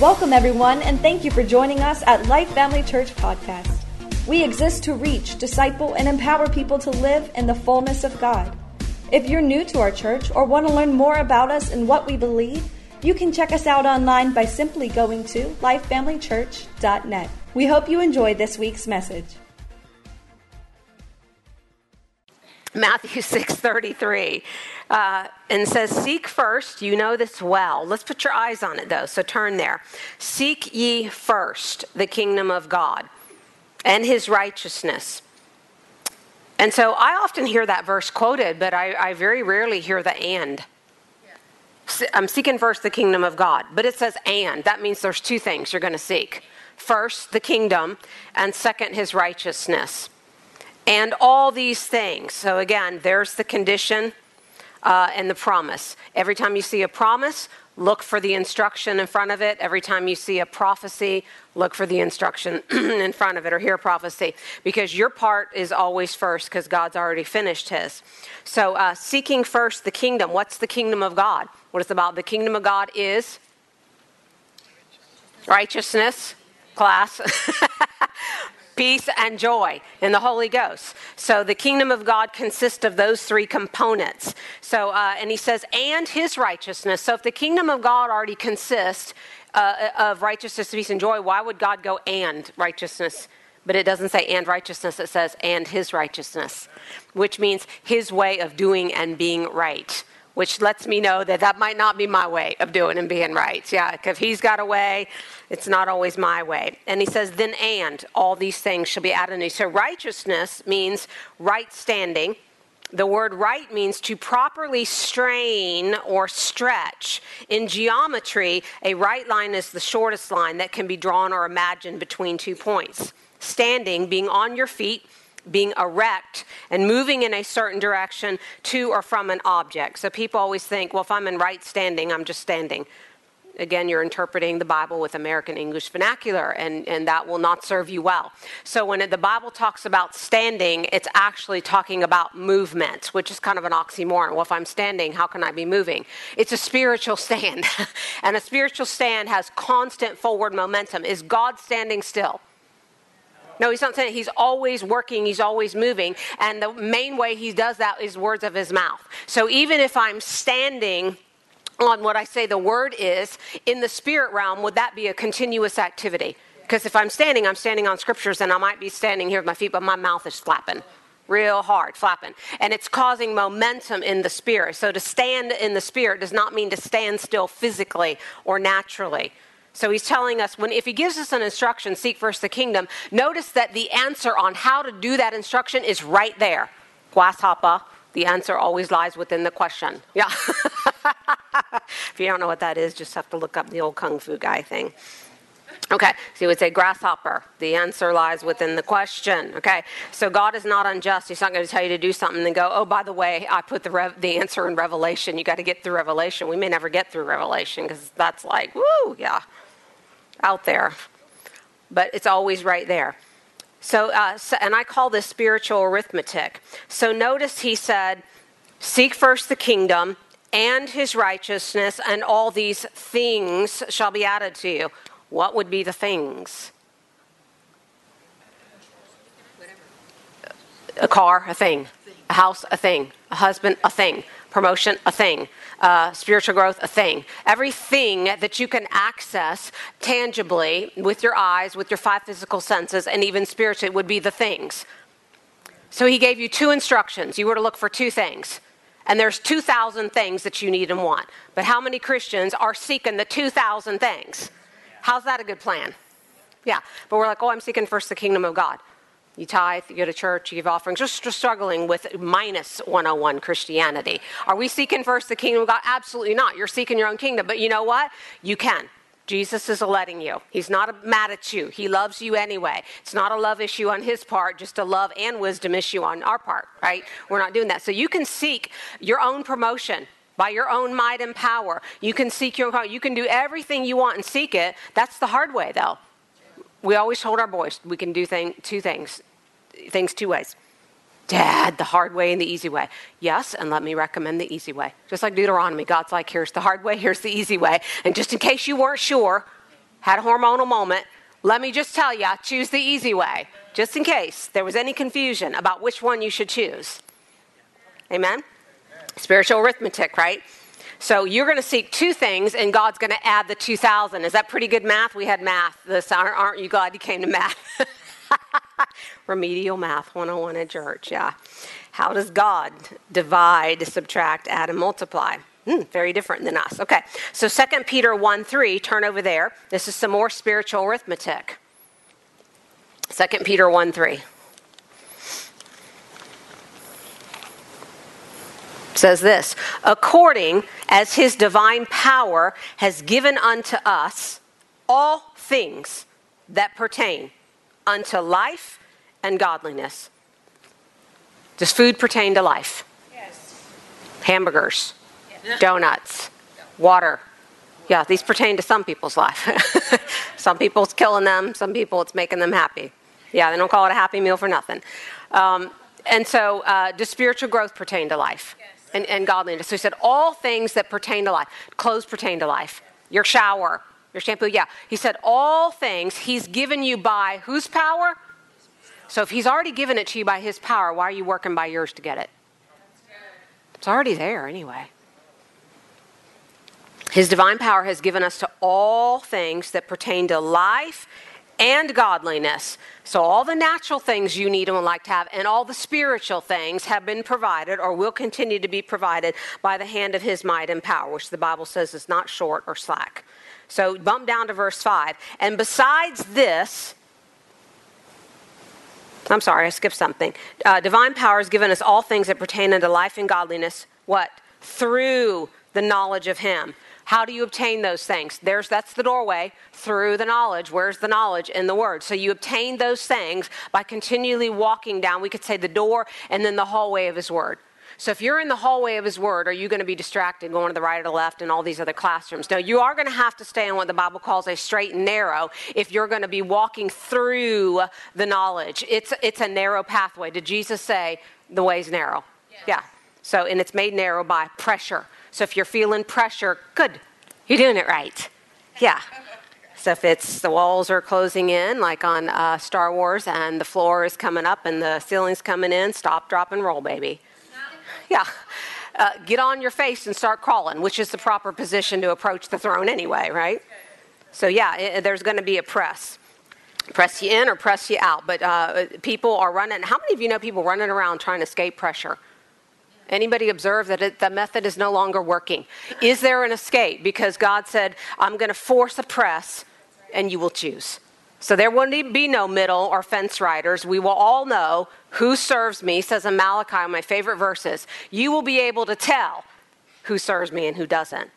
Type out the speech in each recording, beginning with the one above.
Welcome, everyone, and thank you for joining us at Life Family Church Podcast. We exist to reach, disciple, and empower people to live in the fullness of God. If you're new to our church or want to learn more about us and what we believe, you can check us out online by simply going to lifefamilychurch.net. We hope you enjoy this week's message. Matthew 6:33 uh, and says, "Seek first. You know this well. Let's put your eyes on it, though. So turn there. Seek ye first the kingdom of God and His righteousness." And so I often hear that verse quoted, but I, I very rarely hear the "and." I'm seeking first the kingdom of God, but it says "and." That means there's two things you're going to seek: first the kingdom, and second His righteousness and all these things. So, again, there's the condition uh, and the promise. Every time you see a promise, look for the instruction in front of it. Every time you see a prophecy, look for the instruction in front of it or hear prophecy because your part is always first because God's already finished his. So, uh, seeking first the kingdom. What's the kingdom of God? What it's about? The kingdom of God is righteousness, class. peace, and joy in the Holy Ghost. So the kingdom of God consists of those three components. So, uh, and he says, and his righteousness. So if the kingdom of God already consists uh, of righteousness, peace, and joy, why would God go and righteousness? But it doesn't say and righteousness, it says and his righteousness, which means his way of doing and being right which lets me know that that might not be my way of doing and being right. Yeah, because he's got a way, it's not always my way. And he says, then and all these things shall be added unto you. So righteousness means right standing. The word right means to properly strain or stretch. In geometry, a right line is the shortest line that can be drawn or imagined between two points. Standing, being on your feet, being erect and moving in a certain direction to or from an object. So people always think, well, if I'm in right standing, I'm just standing. Again, you're interpreting the Bible with American English vernacular, and, and that will not serve you well. So, when the Bible talks about standing, it's actually talking about movement, which is kind of an oxymoron. Well, if I'm standing, how can I be moving? It's a spiritual stand, and a spiritual stand has constant forward momentum. Is God standing still? No, he's not saying he's always working, he's always moving. And the main way he does that is words of his mouth. So even if I'm standing on what I say the word is, in the spirit realm, would that be a continuous activity? Because if I'm standing, I'm standing on scriptures and I might be standing here with my feet, but my mouth is flapping real hard, flapping. And it's causing momentum in the spirit. So to stand in the spirit does not mean to stand still physically or naturally. So he's telling us when if he gives us an instruction, seek first the kingdom, notice that the answer on how to do that instruction is right there. Grasshopper, the answer always lies within the question. Yeah. if you don't know what that is, just have to look up the old kung fu guy thing. Okay, so you would say grasshopper. The answer lies within the question. Okay, so God is not unjust. He's not going to tell you to do something and go, oh, by the way, I put the, rev- the answer in Revelation. You got to get through Revelation. We may never get through Revelation because that's like, woo, yeah out there, but it's always right there. So, uh, so, and I call this spiritual arithmetic. So notice he said, Seek first the kingdom and his righteousness, and all these things shall be added to you. What would be the things? A car, a thing. A house, a thing. A husband, a thing. Promotion, a thing uh, spiritual growth a thing. Everything that you can access tangibly with your eyes, with your five physical senses, and even spiritually would be the things. So he gave you two instructions. You were to look for two things. And there's 2,000 things that you need and want. But how many Christians are seeking the 2,000 things? How's that a good plan? Yeah. But we're like, oh, I'm seeking first the kingdom of God. You tithe, you go to church, you give offerings, just struggling with minus 101 Christianity. Are we seeking first the kingdom of God? Absolutely not. You're seeking your own kingdom. But you know what? You can. Jesus is letting you. He's not mad at you. He loves you anyway. It's not a love issue on his part, just a love and wisdom issue on our part, right? We're not doing that. So you can seek your own promotion by your own might and power. You can seek your own, you can do everything you want and seek it. That's the hard way, though we always told our boys we can do thing, two things, things two ways. Dad, the hard way and the easy way. Yes, and let me recommend the easy way. Just like Deuteronomy, God's like, here's the hard way, here's the easy way. And just in case you weren't sure, had a hormonal moment. Let me just tell you, choose the easy way, just in case there was any confusion about which one you should choose. Amen? Spiritual arithmetic, right? So you're going to seek two things, and God's going to add the 2,000. Is that pretty good math? We had math. This aren't you glad you came to math? Remedial math 101 at church, yeah. How does God divide, subtract, add, and multiply? Hmm, very different than us. Okay, so 2 Peter 1 3, turn over there. This is some more spiritual arithmetic. 2 Peter 1 3. Says this according as his divine power has given unto us all things that pertain unto life and godliness. Does food pertain to life? Yes. Hamburgers, yes. donuts, water. Yeah, these pertain to some people's life. some people it's killing them, some people it's making them happy. Yeah, they don't call it a happy meal for nothing. Um, and so, uh, does spiritual growth pertain to life? Yes and, and godliness. So he said, all things that pertain to life. Clothes pertain to life. Your shower, your shampoo, yeah. He said, all things he's given you by whose power? So if he's already given it to you by his power, why are you working by yours to get it? It's already there anyway. His divine power has given us to all things that pertain to life and godliness. So, all the natural things you need and like to have, and all the spiritual things have been provided or will continue to be provided by the hand of his might and power, which the Bible says is not short or slack. So, bump down to verse 5. And besides this, I'm sorry, I skipped something. Uh, divine power has given us all things that pertain unto life and godliness. What? Through the knowledge of him. How do you obtain those things? There's that's the doorway through the knowledge. Where's the knowledge in the word? So you obtain those things by continually walking down, we could say the door and then the hallway of his word. So if you're in the hallway of his word, are you going to be distracted going to the right or the left and all these other classrooms? No, you are going to have to stay in what the Bible calls a straight and narrow if you're going to be walking through the knowledge. It's, it's a narrow pathway. Did Jesus say the way's narrow? Yeah. So, and it's made narrow by pressure. So if you're feeling pressure, good, you're doing it right. Yeah. So if it's the walls are closing in, like on uh, Star Wars, and the floor is coming up and the ceiling's coming in, stop, drop, and roll, baby. Yeah. Uh, get on your face and start crawling, which is the proper position to approach the throne anyway, right? So yeah, it, there's going to be a press. Press you in or press you out. But uh, people are running. How many of you know people running around trying to escape pressure? Anybody observe that it, the method is no longer working? Is there an escape? Because God said, I'm going to force a press and you will choose. So there will be no middle or fence riders. We will all know who serves me, says in Malachi, my favorite verses. You will be able to tell who serves me and who doesn't.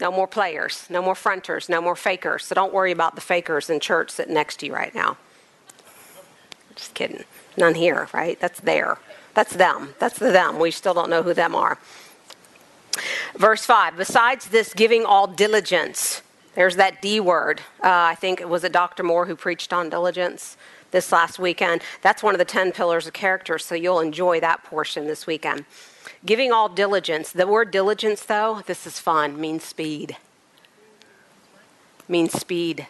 No more players, no more fronters, no more fakers. So don't worry about the fakers in church sitting next to you right now. Just kidding. None here, right? That's there. That's them. That's the them. We still don't know who them are. Verse 5 Besides this, giving all diligence. There's that D word. Uh, I think it was a Dr. Moore who preached on diligence this last weekend. That's one of the 10 pillars of character, so you'll enjoy that portion this weekend. Giving all diligence. The word diligence, though, this is fun, means speed. Means speed.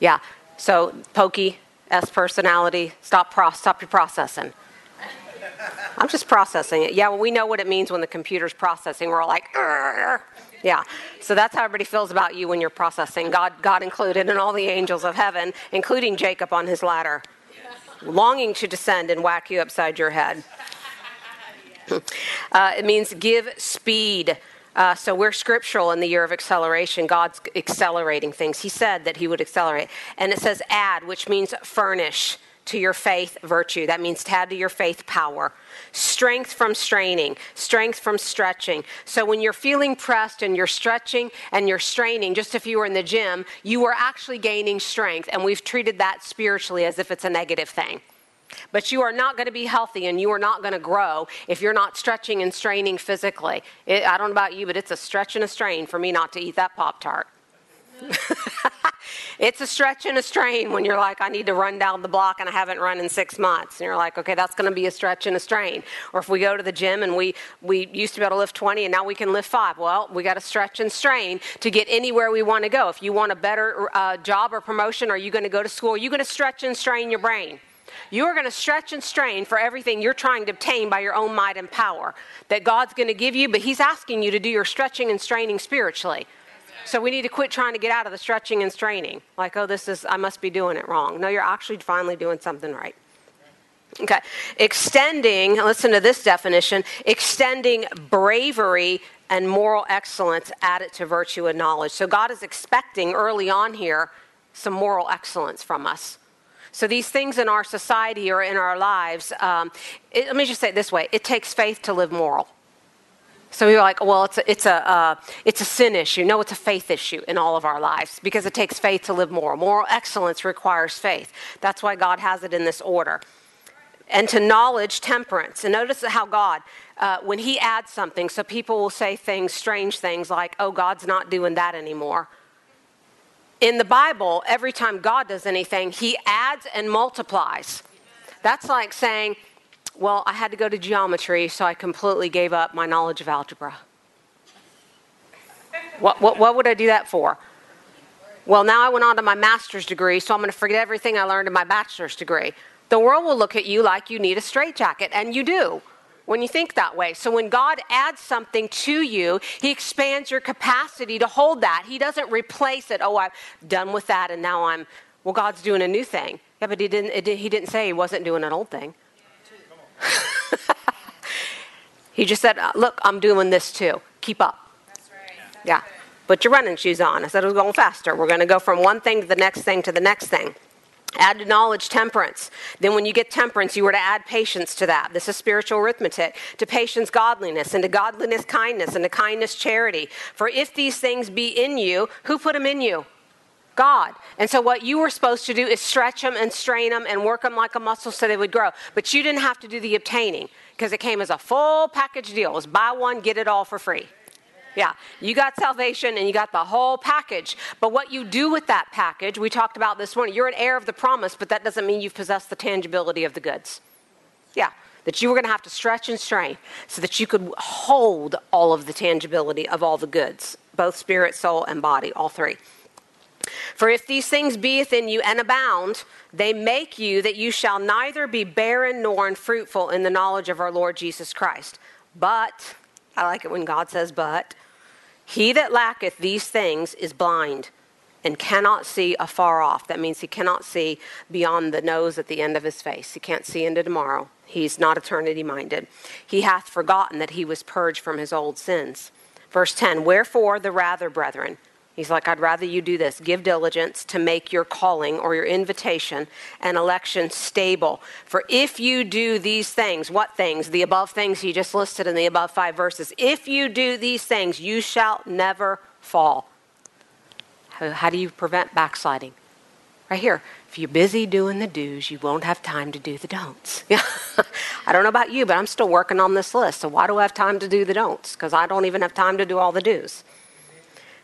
Yeah. So, pokey, S personality, stop, pro- stop your processing. I'm just processing it. Yeah, well, we know what it means when the computer's processing. We're all like, Arr! yeah. So that's how everybody feels about you when you're processing. God, God included, and all the angels of heaven, including Jacob on his ladder, longing to descend and whack you upside your head. Uh, it means give speed. Uh, so we're scriptural in the year of acceleration. God's accelerating things. He said that He would accelerate. And it says add, which means furnish to your faith virtue. That means to add to your faith power. Strength from straining, strength from stretching. So when you're feeling pressed and you're stretching and you're straining, just if you were in the gym, you are actually gaining strength. And we've treated that spiritually as if it's a negative thing. But you are not going to be healthy and you are not going to grow if you're not stretching and straining physically. It, I don't know about you, but it's a stretch and a strain for me not to eat that Pop Tart. It's a stretch and a strain when you're like, I need to run down the block and I haven't run in six months. And you're like, okay, that's going to be a stretch and a strain. Or if we go to the gym and we, we used to be able to lift 20 and now we can lift five. Well, we got to stretch and strain to get anywhere we want to go. If you want a better uh, job or promotion, are you going to go to school? Are You're going to stretch and strain your brain. You are going to stretch and strain for everything you're trying to obtain by your own might and power that God's going to give you, but He's asking you to do your stretching and straining spiritually. So we need to quit trying to get out of the stretching and straining. Like, oh, this is, I must be doing it wrong. No, you're actually finally doing something right. Okay. Extending, listen to this definition extending bravery and moral excellence added to virtue and knowledge. So God is expecting early on here some moral excellence from us. So these things in our society or in our lives, um, it, let me just say it this way it takes faith to live moral. So we are like, well, it's a, it's, a, uh, it's a sin issue. No, it's a faith issue in all of our lives because it takes faith to live moral. Moral excellence requires faith. That's why God has it in this order. And to knowledge, temperance. And notice how God, uh, when He adds something, so people will say things, strange things like, oh, God's not doing that anymore. In the Bible, every time God does anything, He adds and multiplies. That's like saying, well, I had to go to geometry, so I completely gave up my knowledge of algebra. What, what, what would I do that for? Well, now I went on to my master's degree, so I'm going to forget everything I learned in my bachelor's degree. The world will look at you like you need a straitjacket, and you do when you think that way. So when God adds something to you, He expands your capacity to hold that. He doesn't replace it. Oh, I'm done with that, and now I'm, well, God's doing a new thing. Yeah, but He didn't, He didn't say He wasn't doing an old thing. He just said, uh, Look, I'm doing this too. Keep up. Yeah. Put your running shoes on. I said it was going faster. We're going to go from one thing to the next thing to the next thing. Add to knowledge temperance. Then, when you get temperance, you were to add patience to that. This is spiritual arithmetic. To patience, godliness. And to godliness, kindness. And to kindness, charity. For if these things be in you, who put them in you? God. And so, what you were supposed to do is stretch them and strain them and work them like a muscle so they would grow. But you didn't have to do the obtaining because it came as a full package deal. It was buy one, get it all for free. Yeah, you got salvation and you got the whole package. But what you do with that package, we talked about this morning, you're an heir of the promise, but that doesn't mean you've possessed the tangibility of the goods. Yeah, that you were going to have to stretch and strain so that you could hold all of the tangibility of all the goods, both spirit, soul, and body, all three. For if these things be within you and abound, they make you that you shall neither be barren nor unfruitful in the knowledge of our Lord Jesus Christ. But, I like it when God says, but, he that lacketh these things is blind and cannot see afar off. That means he cannot see beyond the nose at the end of his face. He can't see into tomorrow. He's not eternity minded. He hath forgotten that he was purged from his old sins. Verse 10 Wherefore the rather, brethren, He's like, I'd rather you do this. Give diligence to make your calling or your invitation and election stable. For if you do these things, what things? The above things he just listed in the above five verses. If you do these things, you shall never fall. How, how do you prevent backsliding? Right here. If you're busy doing the do's, you won't have time to do the don'ts. Yeah. I don't know about you, but I'm still working on this list. So why do I have time to do the don'ts? Because I don't even have time to do all the do's.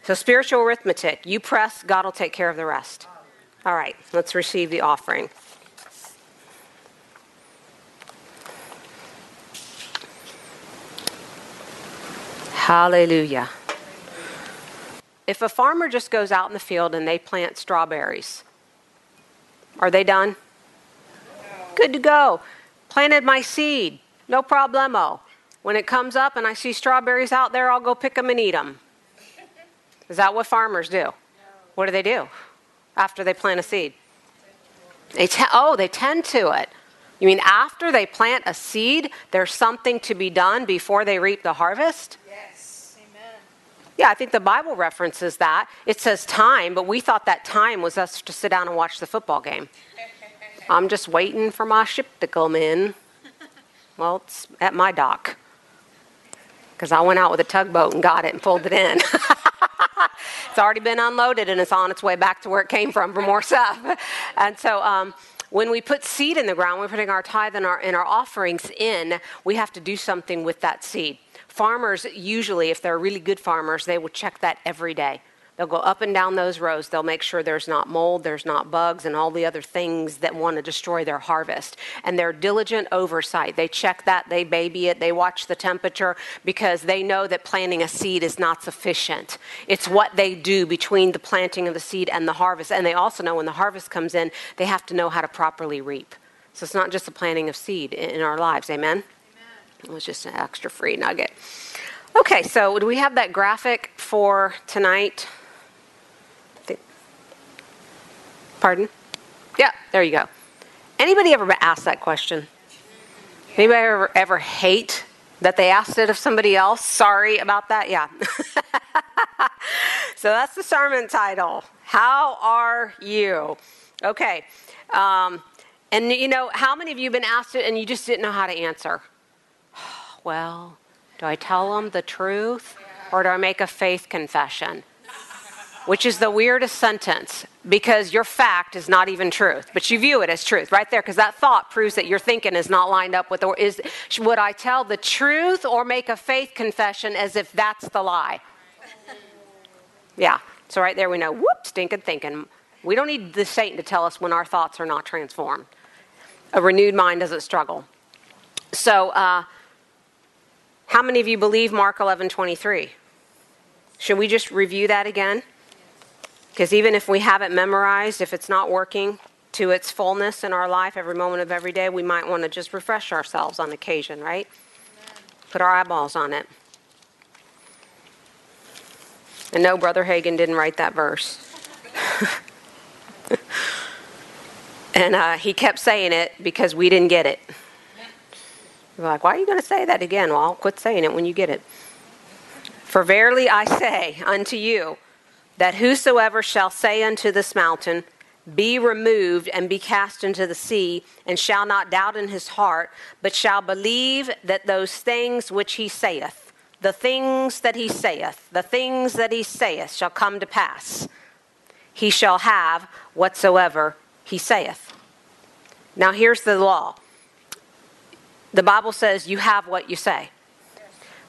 So, spiritual arithmetic you press, God will take care of the rest. All right, let's receive the offering. Hallelujah. If a farmer just goes out in the field and they plant strawberries, are they done? Good to go. Planted my seed, no problemo. When it comes up and I see strawberries out there, I'll go pick them and eat them. Is that what farmers do? No. What do they do after they plant a seed? They te- oh, they tend to it. You mean after they plant a seed, there's something to be done before they reap the harvest? Yes. Amen. Yeah, I think the Bible references that. It says time, but we thought that time was us to sit down and watch the football game. I'm just waiting for my ship to come in. Well, it's at my dock. Because I went out with a tugboat and got it and pulled it in. it's already been unloaded and it's on its way back to where it came from for more stuff. And so, um, when we put seed in the ground, we're putting our tithe and our, and our offerings in, we have to do something with that seed. Farmers, usually, if they're really good farmers, they will check that every day. They'll go up and down those rows. They'll make sure there's not mold, there's not bugs, and all the other things that want to destroy their harvest. And they're diligent oversight. They check that, they baby it, they watch the temperature because they know that planting a seed is not sufficient. It's what they do between the planting of the seed and the harvest. And they also know when the harvest comes in, they have to know how to properly reap. So it's not just the planting of seed in our lives. Amen? Amen. It was just an extra free nugget. Okay, so do we have that graphic for tonight? Pardon? Yeah, there you go. Anybody ever asked that question? Anybody ever, ever hate that they asked it of somebody else? Sorry about that. Yeah. so that's the sermon title. How are you? Okay. Um, and you know, how many of you have been asked it and you just didn't know how to answer? well, do I tell them the truth or do I make a faith confession? Which is the weirdest sentence because your fact is not even truth, but you view it as truth right there because that thought proves that your thinking is not lined up with, or is, would I tell the truth or make a faith confession as if that's the lie? Yeah, so right there we know, whoop, stinking thinking. We don't need the Satan to tell us when our thoughts are not transformed. A renewed mind doesn't struggle. So, uh, how many of you believe Mark 11 23? Should we just review that again? Because even if we have it memorized, if it's not working to its fullness in our life every moment of every day, we might want to just refresh ourselves on occasion, right? Put our eyeballs on it. And no, Brother Hagin didn't write that verse. and uh, he kept saying it because we didn't get it. We're like, why are you going to say that again? Well, I'll quit saying it when you get it. For verily I say unto you, that whosoever shall say unto this mountain, Be removed and be cast into the sea, and shall not doubt in his heart, but shall believe that those things which he saith, the things that he saith, the things that he saith shall come to pass, he shall have whatsoever he saith. Now here's the law the Bible says you have what you say.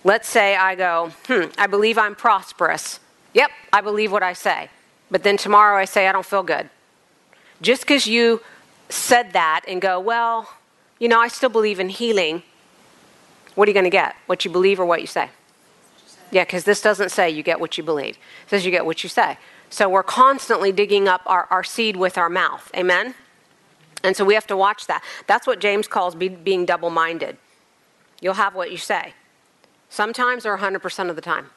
Let's say I go, hmm, I believe I'm prosperous. Yep, I believe what I say. But then tomorrow I say I don't feel good. Just because you said that and go, well, you know, I still believe in healing, what are you going to get? What you believe or what you say? Yeah, because this doesn't say you get what you believe. It says you get what you say. So we're constantly digging up our, our seed with our mouth. Amen? And so we have to watch that. That's what James calls be, being double minded. You'll have what you say. Sometimes or 100% of the time.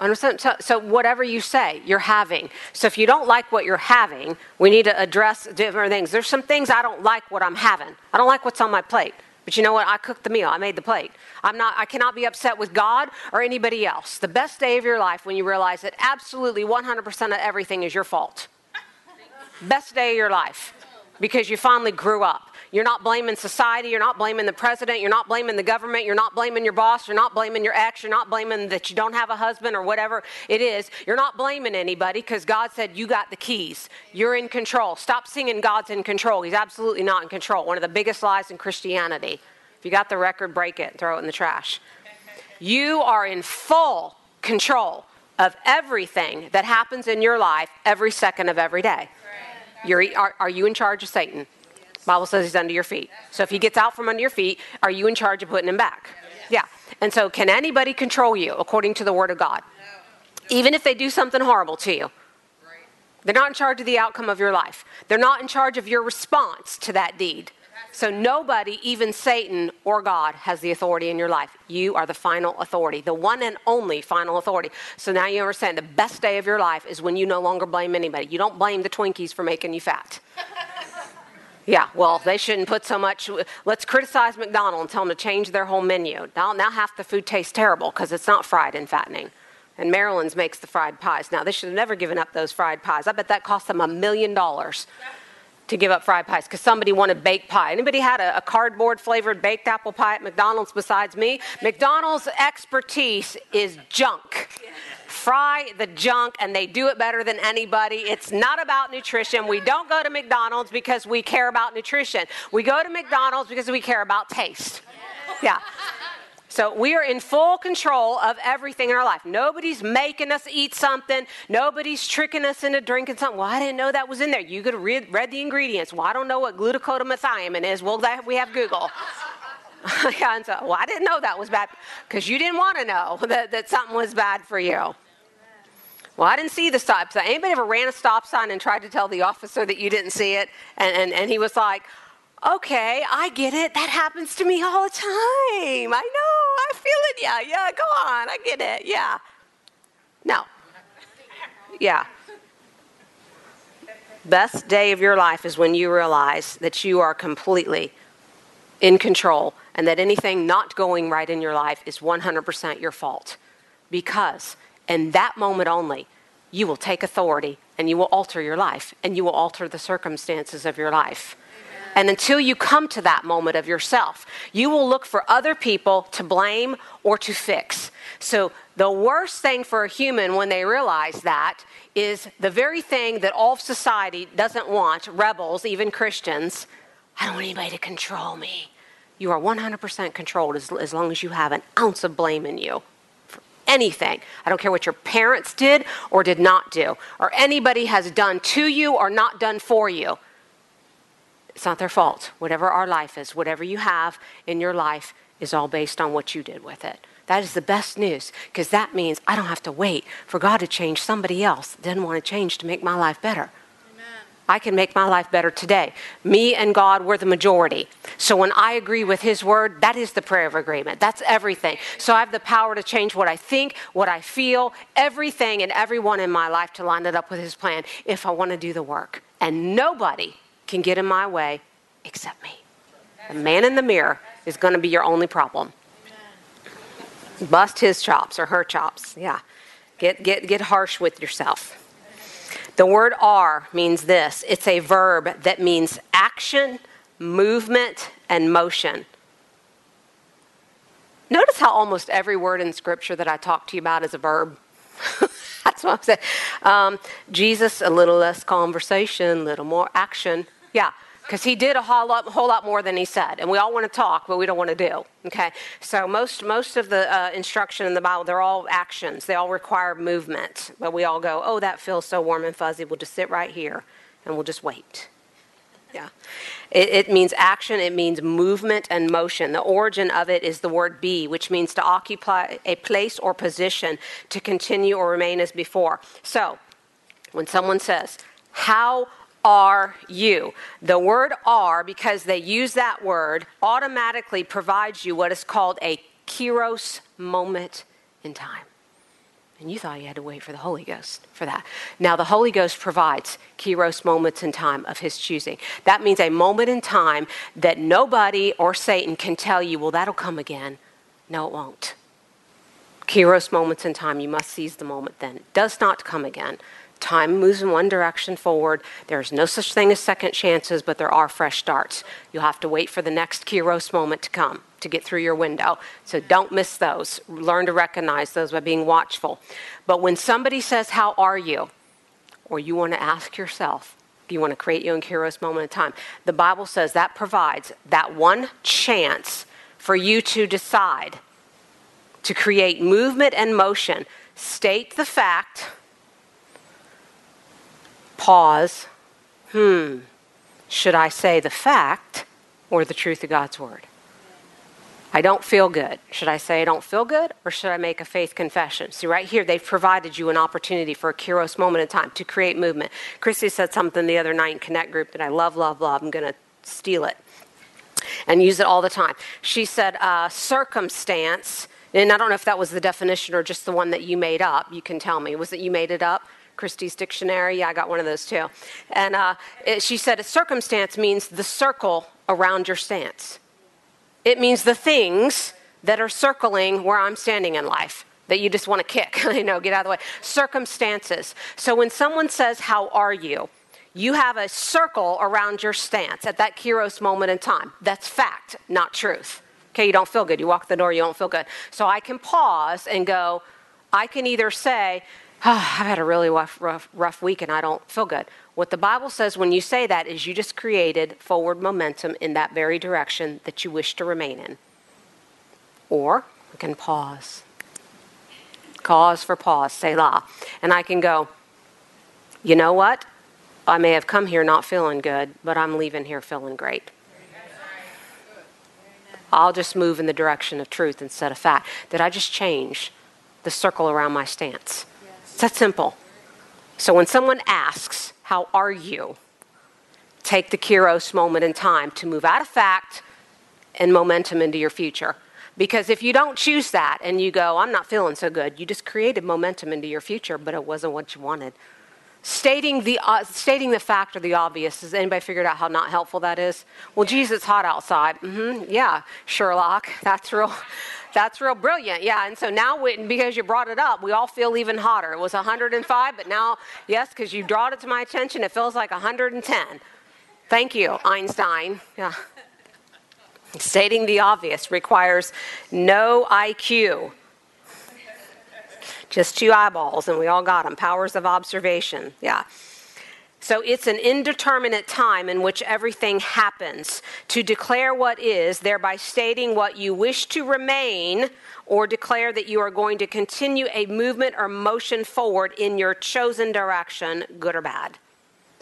Understand? So, so, whatever you say, you're having. So if you don't like what you're having, we need to address different things. There's some things I don't like what I'm having. I don't like what's on my plate. But you know what? I cooked the meal. I made the plate. I'm not I cannot be upset with God or anybody else. The best day of your life when you realize that absolutely 100% of everything is your fault. best day of your life because you finally grew up. You're not blaming society. You're not blaming the president. You're not blaming the government. You're not blaming your boss. You're not blaming your ex. You're not blaming that you don't have a husband or whatever it is. You're not blaming anybody because God said you got the keys. You're in control. Stop singing God's in control. He's absolutely not in control. One of the biggest lies in Christianity. If you got the record, break it, and throw it in the trash. You are in full control of everything that happens in your life every second of every day. You're, are, are you in charge of Satan? Bible says he's under your feet. So if he gets out from under your feet, are you in charge of putting him back? Yeah. And so can anybody control you according to the word of God? Even if they do something horrible to you. They're not in charge of the outcome of your life. They're not in charge of your response to that deed. So nobody, even Satan or God, has the authority in your life. You are the final authority, the one and only final authority. So now you understand the best day of your life is when you no longer blame anybody. You don't blame the Twinkies for making you fat. Yeah, well, they shouldn't put so much. Let's criticize McDonald's and tell them to change their whole menu. Now, now half the food tastes terrible because it's not fried and fattening. And Maryland's makes the fried pies. Now, they should have never given up those fried pies. I bet that cost them a million dollars to give up fried pies because somebody wanted baked pie. Anybody had a, a, cardboard flavored baked apple pie at McDonald's besides me? McDonald's expertise is junk fry the junk and they do it better than anybody. It's not about nutrition. We don't go to McDonald's because we care about nutrition. We go to McDonald's because we care about taste. Yeah. So we are in full control of everything in our life. Nobody's making us eat something. Nobody's tricking us into drinking something. Well, I didn't know that was in there. You could have read, read the ingredients. Well, I don't know what glucosamine is. Well, that, we have Google. and so, well, I didn't know that was bad because you didn't want to know that, that something was bad for you. Well, I didn't see the stop sign. Anybody ever ran a stop sign and tried to tell the officer that you didn't see it? And, and, and he was like, okay, I get it. That happens to me all the time. I know. I feel it. Yeah, yeah, go on. I get it. Yeah. No. Yeah. Best day of your life is when you realize that you are completely in control and that anything not going right in your life is 100% your fault. Because in that moment only, you will take authority and you will alter your life and you will alter the circumstances of your life. And until you come to that moment of yourself, you will look for other people to blame or to fix. So, the worst thing for a human when they realize that is the very thing that all of society doesn't want rebels, even Christians. I don't want anybody to control me. You are 100% controlled as, as long as you have an ounce of blame in you for anything. I don't care what your parents did or did not do, or anybody has done to you or not done for you. It's not their fault. Whatever our life is, whatever you have in your life is all based on what you did with it. That is the best news because that means I don't have to wait for God to change somebody else that doesn't want to change to make my life better. I can make my life better today. Me and God, we're the majority. So when I agree with His word, that is the prayer of agreement. That's everything. So I have the power to change what I think, what I feel, everything and everyone in my life to line it up with His plan if I want to do the work. And nobody can get in my way except me. The man in the mirror is going to be your only problem. Bust his chops or her chops. Yeah. Get, get, get harsh with yourself. The word are means this it's a verb that means action, movement, and motion. Notice how almost every word in Scripture that I talk to you about is a verb. That's what I'm saying. Um, Jesus, a little less conversation, a little more action. Yeah, because he did a whole lot, whole lot more than he said. And we all want to talk, but we don't want to do. Okay? So most, most of the uh, instruction in the Bible, they're all actions. They all require movement. But we all go, oh, that feels so warm and fuzzy. We'll just sit right here and we'll just wait. Yeah. It, it, means action, it means movement and motion. The origin of it is the word be, which means to occupy a place or position, to continue or remain as before. So, when someone says, How are you. The word are, because they use that word, automatically provides you what is called a kairos moment in time. And you thought you had to wait for the Holy Ghost for that. Now, the Holy Ghost provides kairos moments in time of His choosing. That means a moment in time that nobody or Satan can tell you, well, that'll come again. No, it won't. Kairos moments in time, you must seize the moment then. It does not come again. Time moves in one direction forward. There's no such thing as second chances, but there are fresh starts. You'll have to wait for the next Kairos moment to come to get through your window. So don't miss those. Learn to recognize those by being watchful. But when somebody says, How are you? or you want to ask yourself, do you want to create your own Kairos moment of time? The Bible says that provides that one chance for you to decide to create movement and motion. State the fact pause. Hmm, should I say the fact or the truth of God's word? I don't feel good. Should I say I don't feel good or should I make a faith confession? See, right here, they've provided you an opportunity for a Kairos moment in time to create movement. Christy said something the other night in Connect Group that I love, love, love. I'm going to steal it and use it all the time. She said, uh, circumstance, and I don't know if that was the definition or just the one that you made up. You can tell me. Was it you made it up? Christie's Dictionary. Yeah, I got one of those too. And uh, it, she said a circumstance means the circle around your stance. It means the things that are circling where I'm standing in life that you just want to kick, you know, get out of the way. Circumstances. So when someone says, How are you? You have a circle around your stance at that Kairos moment in time. That's fact, not truth. Okay, you don't feel good. You walk the door, you don't feel good. So I can pause and go, I can either say, oh, I've had a really rough, rough, rough week and I don't feel good. What the Bible says when you say that is you just created forward momentum in that very direction that you wish to remain in. Or we can pause. Cause for pause, Selah. And I can go, you know what? I may have come here not feeling good, but I'm leaving here feeling great. I'll just move in the direction of truth instead of fact. Did I just change the circle around my stance? It's that simple. So when someone asks, How are you? Take the Kairos moment in time to move out of fact and momentum into your future. Because if you don't choose that and you go, I'm not feeling so good, you just created momentum into your future, but it wasn't what you wanted. Stating the, uh, stating the fact or the obvious, has anybody figured out how not helpful that is? Well, geez, it's hot outside. Mm-hmm. Yeah, Sherlock, that's real. That's real brilliant. Yeah, and so now we, because you brought it up, we all feel even hotter. It was 105, but now, yes, because you brought it to my attention, it feels like 110. Thank you, Einstein. Yeah. Stating the obvious requires no IQ, just two eyeballs, and we all got them. Powers of observation. Yeah. So it's an indeterminate time in which everything happens. To declare what is, thereby stating what you wish to remain, or declare that you are going to continue a movement or motion forward in your chosen direction, good or bad.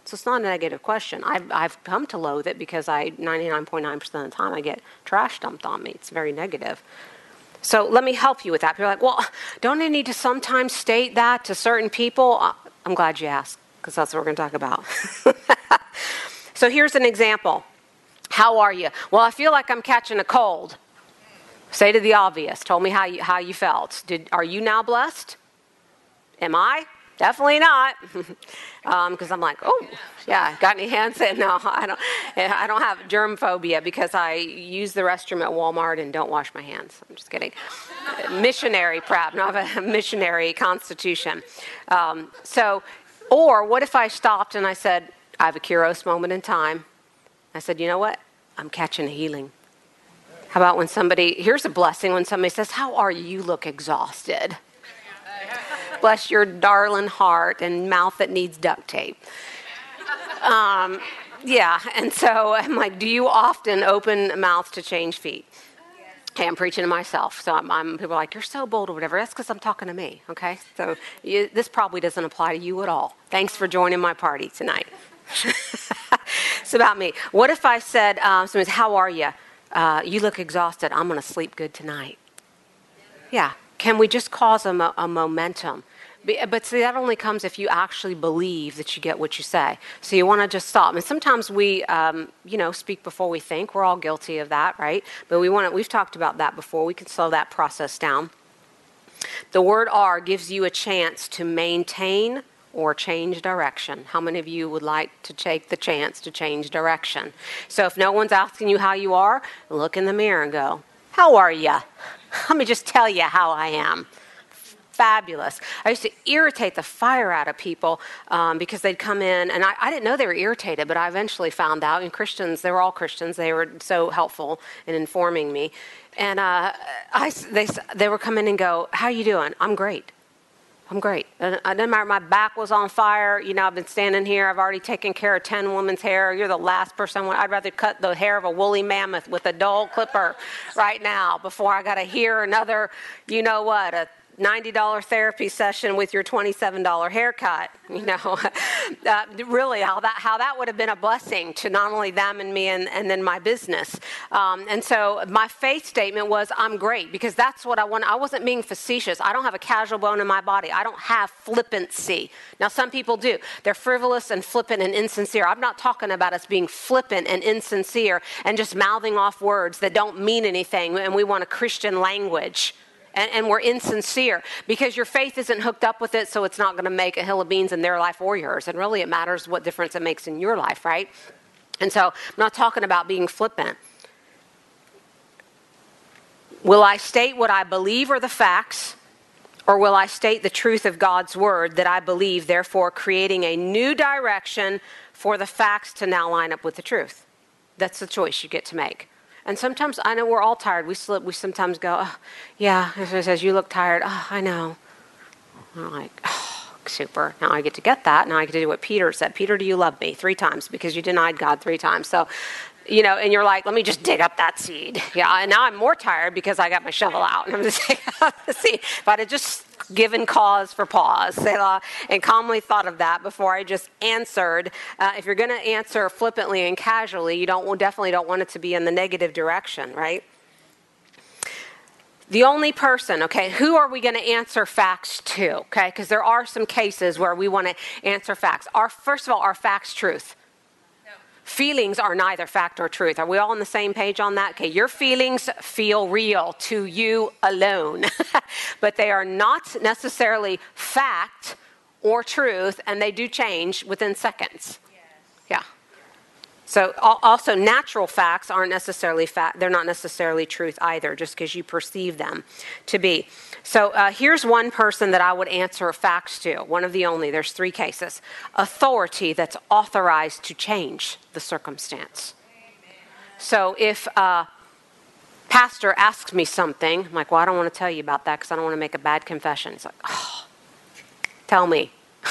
So it's not a negative question. I've, I've come to loathe it because I 99.9% of the time I get trash dumped on me. It's very negative. So let me help you with that. You're like, well, don't I need to sometimes state that to certain people? Uh, I'm glad you asked because that's what we're going to talk about. so here's an example. How are you? Well, I feel like I'm catching a cold. Say to the obvious. Told me how you, how you felt. Did, are you now blessed? Am I? Definitely not, because um, I'm like, oh, yeah. Got any hands? In? No, I don't. I don't have germ phobia because I use the restroom at Walmart and don't wash my hands. I'm just kidding. missionary prep, not a missionary constitution. Um, so, or what if I stopped and I said, I have a Kairos moment in time. I said, you know what? I'm catching a healing. How about when somebody? Here's a blessing when somebody says, "How are you? You look exhausted." Bless your darling heart and mouth that needs duct tape. Um, yeah, and so I'm like, do you often open mouth to change feet? Okay, I'm preaching to myself. So I'm, I'm people are like, you're so bold or whatever. That's because I'm talking to me, okay? So you, this probably doesn't apply to you at all. Thanks for joining my party tonight. it's about me. What if I said, um, how are you? Uh, you look exhausted. I'm going to sleep good tonight. Yeah, can we just cause a, a momentum? But see, that only comes if you actually believe that you get what you say. So you want to just stop. And sometimes we, um, you know, speak before we think. We're all guilty of that, right? But we want to, we've talked about that before. We can slow that process down. The word "are" gives you a chance to maintain or change direction. How many of you would like to take the chance to change direction? So if no one's asking you how you are, look in the mirror and go, "How are you?" Let me just tell you how I am. Fabulous. I used to irritate the fire out of people um, because they'd come in, and I, I, didn't know they were irritated, but I eventually found out. And Christians, they were all Christians. They were so helpful in informing me. And uh, I, they, they were come in and go, "How you doing?" I'm great. I'm great. It doesn't matter. My back was on fire. You know, I've been standing here. I've already taken care of 10 women's hair. You're the last person. I'd rather cut the hair of a woolly mammoth with a dull clipper right now before I got to hear another, you know what, a $90 therapy session with your $27 haircut. You know, uh, really how that, how that would have been a blessing to not only them and me and, and then my business. Um, and so my faith statement was, I'm great because that's what I want. I wasn't being facetious. I don't have a casual bone in my body. I don't have flippancy. Now, some people do. They're frivolous and flippant and insincere. I'm not talking about us being flippant and insincere and just mouthing off words that don't mean anything and we want a Christian language and, and we're insincere because your faith isn't hooked up with it, so it's not going to make a hill of beans in their life or yours. And really, it matters what difference it makes in your life, right? And so, I'm not talking about being flippant. Will I state what I believe are the facts, or will I state the truth of God's word that I believe, therefore creating a new direction for the facts to now line up with the truth? That's the choice you get to make. And sometimes I know we're all tired. We slip. We sometimes go, oh, yeah. If it says you look tired, oh, I know. And I'm like, oh, super. Now I get to get that. Now I get to do what Peter said. Peter, do you love me? Three times because you denied God three times. So you know, and you're like, let me just dig up that seed. Yeah, and now I'm more tired because I got my shovel out and I'm just digging up the seed. If I'd have just given cause for pause, Selah, and calmly thought of that before I just answered. Uh, if you're going to answer flippantly and casually, you don't definitely don't want it to be in the negative direction, right? The only person, okay, who are we going to answer facts to? Okay, because there are some cases where we want to answer facts. Our first of all, are facts truth? Feelings are neither fact or truth. Are we all on the same page on that? Okay, your feelings feel real to you alone, but they are not necessarily fact or truth, and they do change within seconds. Yeah. So also natural facts aren't necessarily fact; they're not necessarily truth either, just because you perceive them to be. So uh, here's one person that I would answer facts to, one of the only. There's three cases. Authority that's authorized to change the circumstance. So if a pastor asks me something, I'm like, well, I don't want to tell you about that because I don't want to make a bad confession. He's like, oh, tell me.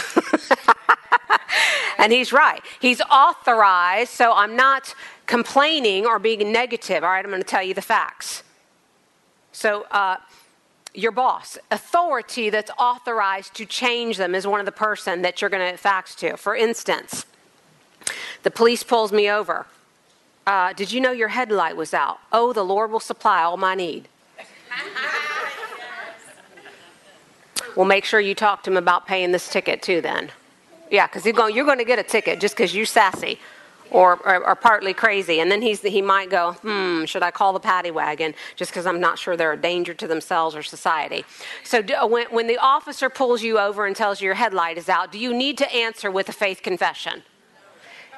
and he's right. He's authorized, so I'm not complaining or being negative. All right, I'm going to tell you the facts. So, uh, your boss. Authority that's authorized to change them is one of the person that you're going to fax to. For instance, the police pulls me over. Uh, did you know your headlight was out? Oh, the Lord will supply all my need. well, make sure you talk to him about paying this ticket too, then. Yeah, because you're going to get a ticket just because you're sassy or, or, or, partly crazy. And then he's, he might go, hmm, should I call the paddy wagon just because I'm not sure they're a danger to themselves or society? So do, when, when the officer pulls you over and tells you your headlight is out, do you need to answer with a faith confession?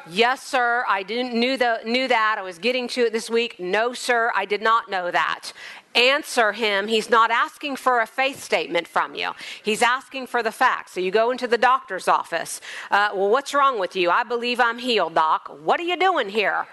Yes, sir, I didn't knew, the, knew that. I was getting to it this week. No, sir, I did not know that. Answer him. He's not asking for a faith statement from you. He's asking for the facts. So you go into the doctor's office. Uh, well, what's wrong with you? I believe I'm healed, doc. What are you doing here?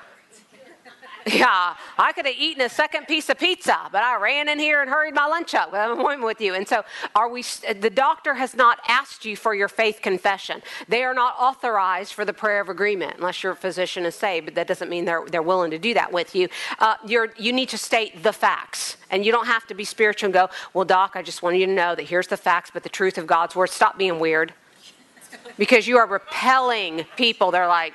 Yeah, I could have eaten a second piece of pizza, but I ran in here and hurried my lunch up. I'm appointment with you. And so, are we? The doctor has not asked you for your faith confession. They are not authorized for the prayer of agreement unless your physician is saved. But that doesn't mean they're they're willing to do that with you. Uh, you're you need to state the facts, and you don't have to be spiritual and go, "Well, doc, I just want you to know that here's the facts, but the truth of God's word." Stop being weird, because you are repelling people. They're like,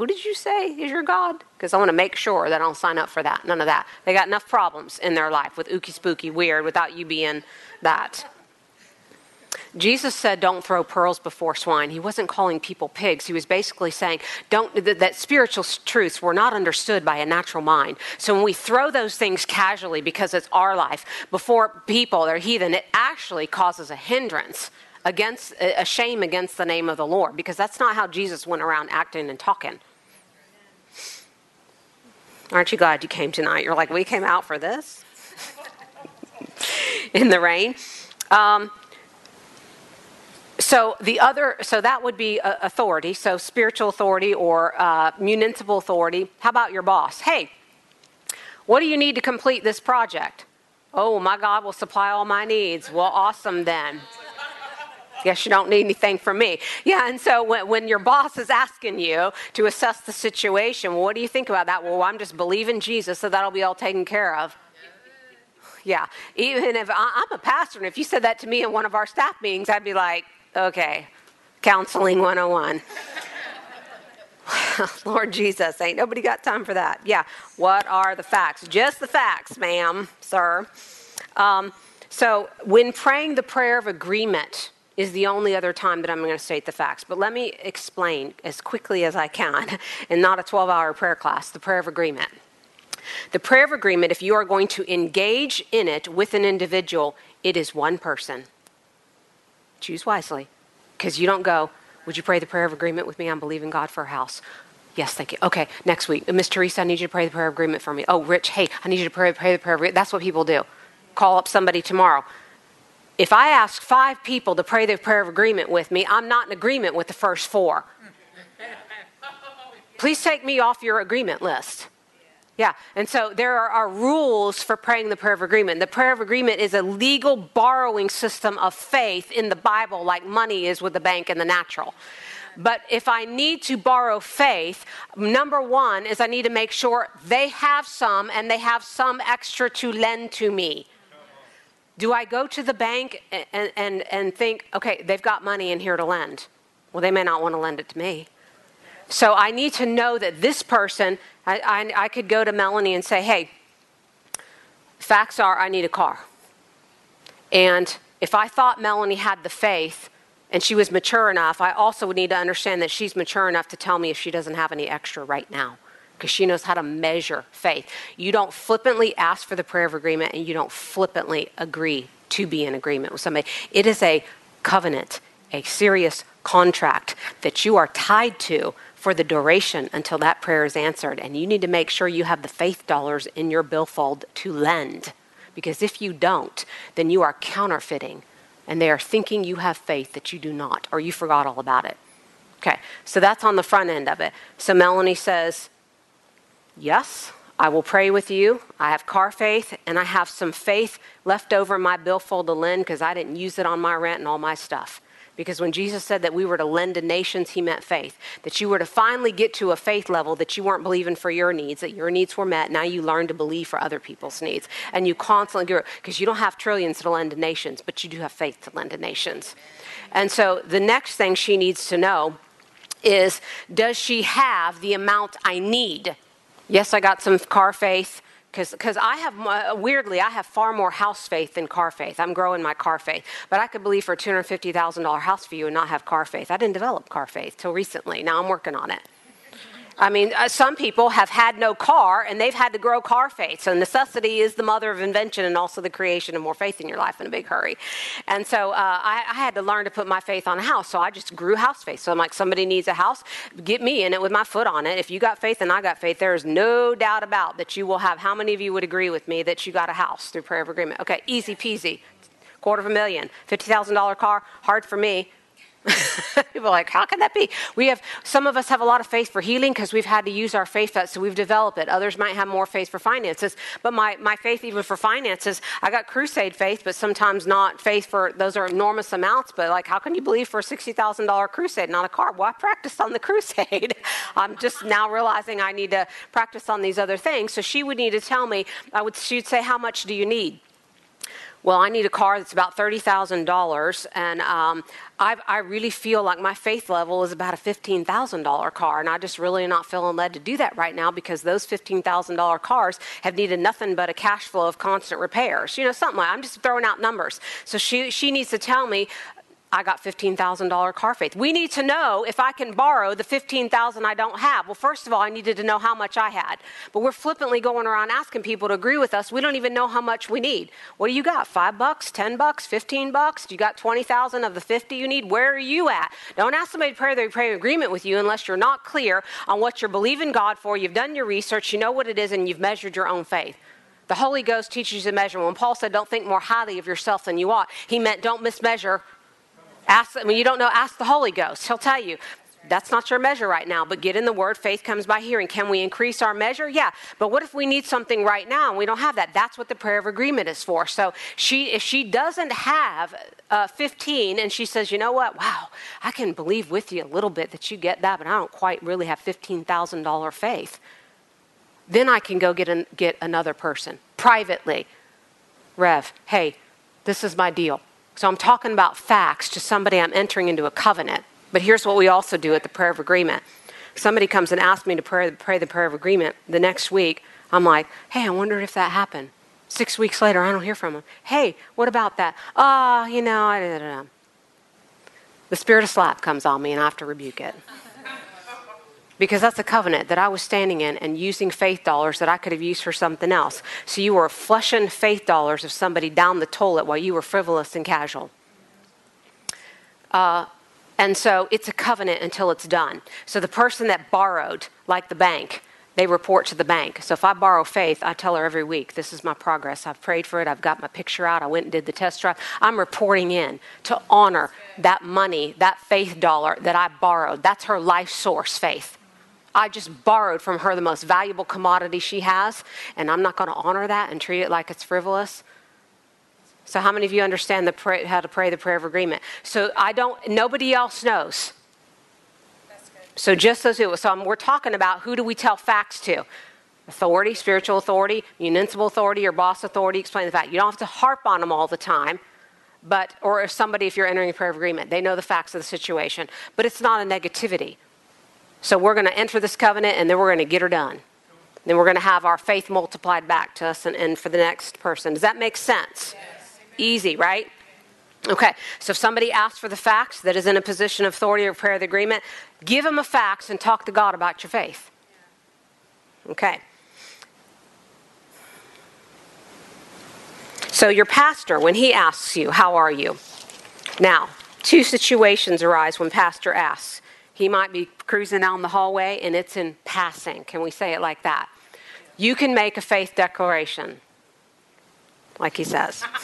who did you say is your God? Because I want to make sure that I don't sign up for that. None of that. They got enough problems in their life with ooky spooky weird without you being that. Jesus said, "Don't throw pearls before swine." He wasn't calling people pigs. He was basically saying, "Don't that, that spiritual truths were not understood by a natural mind." So when we throw those things casually because it's our life before people, they're heathen, it actually causes a hindrance against a shame against the name of the Lord because that's not how Jesus went around acting and talking. Aren't you glad you came tonight? You're like, we came out for this in the rain. Um, so the other, so that would be uh, authority, so spiritual authority or uh, municipal authority. How about your boss? Hey, what do you need to complete this project? Oh, my God will supply all my needs. Well, awesome then. Guess you don't need anything from me. Yeah, and so when, when your boss is asking you to assess the situation, well, what do you think about that? Well, I'm just believing Jesus, so that'll be all taken care of. Yeah, even if I'm a pastor, and if you said that to me in one of our staff meetings, I'd be like, okay, counseling 101. Lord Jesus, ain't nobody got time for that. Yeah, what are the facts? Just the facts, ma'am, sir. Um, so, when praying the prayer of agreement, is the only other time that I'm going to state the facts. But let me explain as quickly as I can, and not a 12 hour prayer class, the prayer of agreement. The prayer of agreement, if you are going to engage in it with an individual, it is one person. Choose wisely, because you don't go, Would you pray the prayer of agreement with me? I'm believing God for a house. Yes, thank you. Okay, next week. Uh, Miss Teresa, I need you to pray the prayer of agreement for me. Oh, Rich, hey, I need you to pray, pray the prayer of agreement. That's what people do. Call up somebody tomorrow. If I ask five people to pray the prayer of agreement with me, I'm not in agreement with the first four. Please take me off your agreement list. Yeah, and so there are, are, rules for praying the prayer of agreement. The prayer of agreement is a legal borrowing system of faith in the Bible, like money is with the bank and the natural. But if I need to borrow faith, number one is I need to make sure they have some and they have some extra to lend to me. Do I go to the bank and, and, and think, okay, they've got money in here to lend? Well, they may not want to lend it to me. So I need to know that this person, I, I, I could go to Melanie and say, hey, facts are I need a car. And if I thought Melanie had the faith and she was mature enough, I also would need to understand that she's mature enough to tell me if she doesn't have any extra right now because she knows how to measure faith. You don't flippantly ask for the prayer of agreement and you don't flippantly agree to be in agreement with somebody. It is a covenant, a serious contract that you are tied to for the duration until that prayer is answered. And you need to make sure you have the faith dollars in your billfold to lend. Because if you don't, then you are counterfeiting. And they are thinking you have faith that you do not, or you forgot all about it. Okay, so that's on the front end of it. So Melanie says, Yes, I will pray with you. I have car faith, and I have some faith left over in my billfold to lend because I didn't use it on my rent and all my stuff. Because when Jesus said that we were to lend to nations, he meant faith. That you were to finally get to a faith level that you weren't believing for your needs, that your needs were met. Now you learn to believe for other people's needs. And you constantly grow, because you don't have trillions to lend to nations, but you do have faith to lend to nations. And so the next thing she needs to know is does she have the amount I need? Yes, I got some car faith because I have weirdly I have far more house faith than car faith. I'm growing my car faith, but I could believe for a two hundred fifty thousand dollar house for you and not have car faith. I didn't develop car faith till recently. Now I'm working on it. I mean, uh, some people have had no car and they've had to grow car faith. So necessity is the mother of invention and also the creation of more faith in your life in a big hurry. And so uh, I, I, had to learn to put my faith on a house. So I just grew house faith. So I'm like, somebody needs a house, get me in it with my foot on it. If you got faith and I got faith, there is no doubt about that you will have. How many of you would agree with me that you got a house through prayer of agreement? Okay, easy peasy. Quarter of a million, $50,000 car, hard for me. People are like, how can that be? We have some of us have a lot of faith for healing because we've had to use our faith, that so we've developed it. Others might have more faith for finances, but my, my faith even for finances, I got crusade faith, but sometimes not faith for those are enormous amounts. But like, how can you believe for a sixty thousand dollar crusade, not a car? Well, I practiced on the crusade. I'm just now realizing I need to practice on these other things. So she would need to tell me. I would. She'd say, how much do you need? Well, I need a car that's about $30,000, and um, I, I, really feel like my faith level is about a $15,000 car, and I just really am not feeling led to do that right now because those $15,000 cars have needed nothing but a cash flow of constant repairs. You know, something like I'm just throwing out numbers. So she, she needs to tell me I got $15,000 car faith. We need to know if I can borrow the 15,000 I don't have. Well, first of all, I needed to know how much I had. But we're flippantly going around asking people to agree with us. We don't even know how much we need. What do you got? 5 bucks, 10 bucks, 15 bucks? Do you got 20,000 of the 50 you need? Where are you at? Don't ask somebody to pray their pray agreement with you unless you're not clear on what you're believing God for. You've done your research, you know what it is and you've measured your own faith. The Holy Ghost teaches you to measure. When Paul said, Don't think more highly of yourself than you ought, he meant don't mismeasure Ask, when you don't know, ask the Holy Ghost. He'll tell you. That's not your measure right now, but get in the Word. Faith comes by hearing. Can we increase our measure? Yeah. But what if we need something right now and we don't have that? That's what the prayer of agreement is for. So she, if she doesn't have uh, 15 and she says, you know what? Wow, I can believe with you a little bit that you get that, but I don't quite really have $15,000 faith. Then I can go get, an, get another person privately. Rev, hey, this is my deal. So I'm talking about facts to somebody I'm entering into a covenant. But here's what we also do at the prayer of agreement. Somebody comes and asks me to pray, pray the prayer of agreement the next week. I'm like, hey, I wonder if that happened. Six weeks later, I don't hear from them. Hey, what about that? Ah, you know, I don't know. The spirit of slap comes on me and I have to rebuke it because that's a covenant that I was standing in and using faith dollars that I could have used for something else. So you were flushing faith dollars of somebody down the toilet while you were frivolous and casual. Uh, and so it's a covenant until it's done. So the person that borrowed, like the bank, they report to the bank. So if I borrow faith, I tell her every week, this is my progress. I've prayed for it. I've got my picture out. I went and did the test drive. I'm reporting in to honor that money, that faith dollar that I borrowed. That's her life source faith. I just borrowed from her the most valuable commodity she has, and I'm not going to honor that and treat it like it's frivolous. So, how many of you understand the pray, how to pray the prayer of agreement? So, I don't. Nobody else knows. So just those who. So we're talking about who do we tell facts to? Authority, spiritual authority, municipal authority, or boss authority. Explain the fact. You don't have to harp on them all the time, but or if somebody if you're entering a prayer of agreement, they know the facts of the situation. But it's not a negativity. So we're going to enter this covenant, and then we're going to get her done. Then we're going to have our faith multiplied back to us and, and for the next person. Does that make sense? Yes. Easy, right? Okay, so if somebody asks for the facts that is in a position of authority or prayer of the agreement, give them a fax and talk to God about your faith. Okay. So your pastor, when he asks you, How are you? Now, two situations arise when pastor asks. He might be cruising down the hallway and it's in passing. Can we say it like that? You can make a faith declaration, like he says.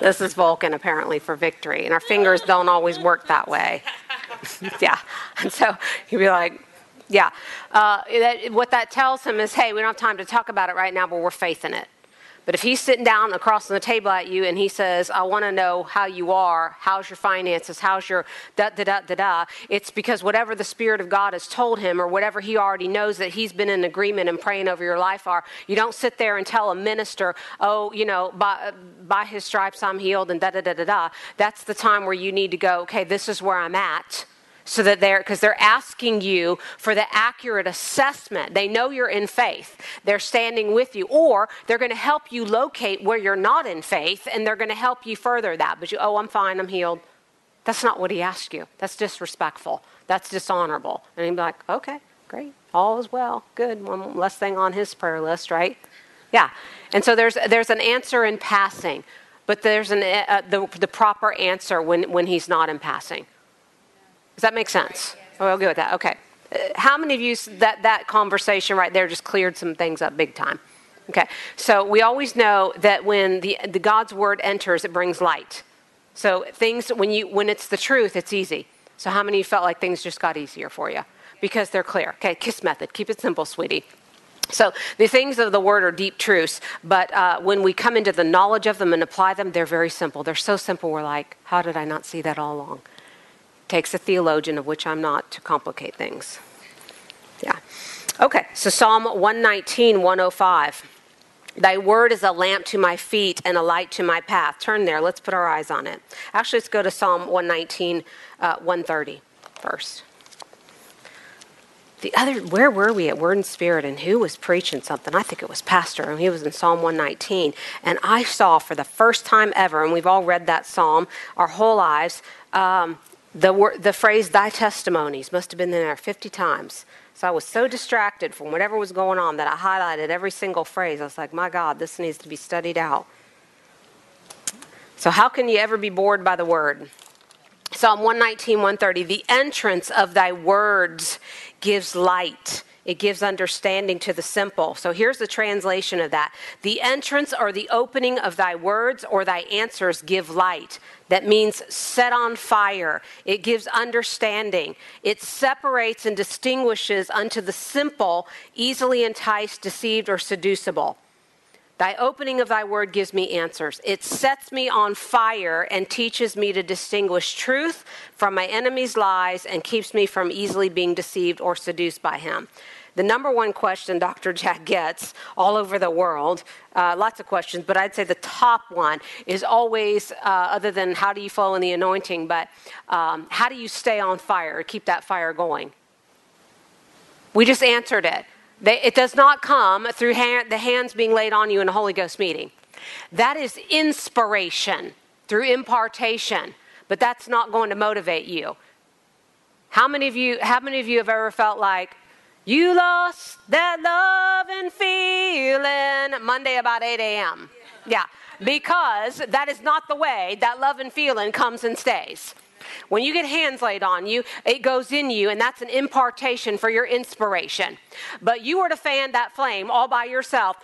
This is Vulcan, apparently, for victory. And our fingers don't always work that way. yeah. And so he'd be like, yeah. Uh, that, what that tells him is, hey, we don't have time to talk about it right now, but we're faith in it. But if he's sitting down across the table at you and he says, I want to know how you are, how's your finances, how's your da da da da da, it's because whatever the Spirit of God has told him or whatever he already knows that he's been in agreement and praying over your life are. You don't sit there and tell a minister, oh, you know, by, by his stripes I'm healed and da da da da da. That's the time where you need to go, okay, this is where I'm at so that they're because they're asking you for the accurate assessment. They know you're in faith. They're standing with you. Or they're going to help you locate where you're not in faith and they're going to help you further that. But you oh i'm fine. I'm healed. That's not what he asked you. That's disrespectful. That's dishonorable. And he'd be like okay great. All is well. Good. One less thing on his prayer list right? Yeah. And so there's there's an answer in passing. But there's an uh, the, the proper answer when when he's not in passing does that make sense? Oh, I'll go with that. Okay. Uh, how many of you that that conversation right there just cleared some things up big time? Okay. So we always know that when the, the God's word enters, it brings light. So things when you when it's the truth, it's easy. So how many of you felt like things just got easier for you because they're clear? Okay, kiss method. Keep it simple, sweetie. So the things of the word are deep truths, but uh, when we come into the knowledge of them and apply them, they're very simple. They're so simple. We're like, how did I not see that all along? Takes a theologian, of which I'm not, to complicate things. Yeah. Okay, so Psalm 119, 105. Thy word is a lamp to my feet and a light to my path. Turn there. Let's put our eyes on it. Actually, let's go to Psalm 119, uh, 130 first. The other, where were we at Word and Spirit, and who was preaching something? I think it was Pastor, and he was in Psalm 119. And I saw for the first time ever, and we've all read that psalm our whole lives, um, the, word, the phrase thy testimonies must have been in there 50 times. So I was so distracted from whatever was going on that I highlighted every single phrase. I was like, my God, this needs to be studied out. So, how can you ever be bored by the word? Psalm 119, 130 The entrance of thy words gives light it gives understanding to the simple. So here's the translation of that. The entrance or the opening of thy words or thy answers give light. That means set on fire. It gives understanding. It separates and distinguishes unto the simple, easily enticed, deceived, or seducible. Thy opening of thy word gives me answers. It sets me on fire and teaches me to distinguish truth from my enemy's lies and keeps me from easily being deceived or seduced by him. The number one question Dr. Jack gets all over the world, uh, lots of questions, but I'd say the top one is always, uh, other than how do you flow in the anointing, but um, how do you stay on fire, keep that fire going? We just answered it. They, it does not come through hand, the hands being laid on you in a Holy Ghost meeting. That is inspiration through impartation, but that's not going to motivate you. How many of you, how many of you have ever felt like you lost that love and feeling Monday about 8 a.m.? Yeah, because that is not the way that love and feeling comes and stays. When you get hands laid on you, it goes in you, and that's an impartation for your inspiration. But you were to fan that flame all by yourself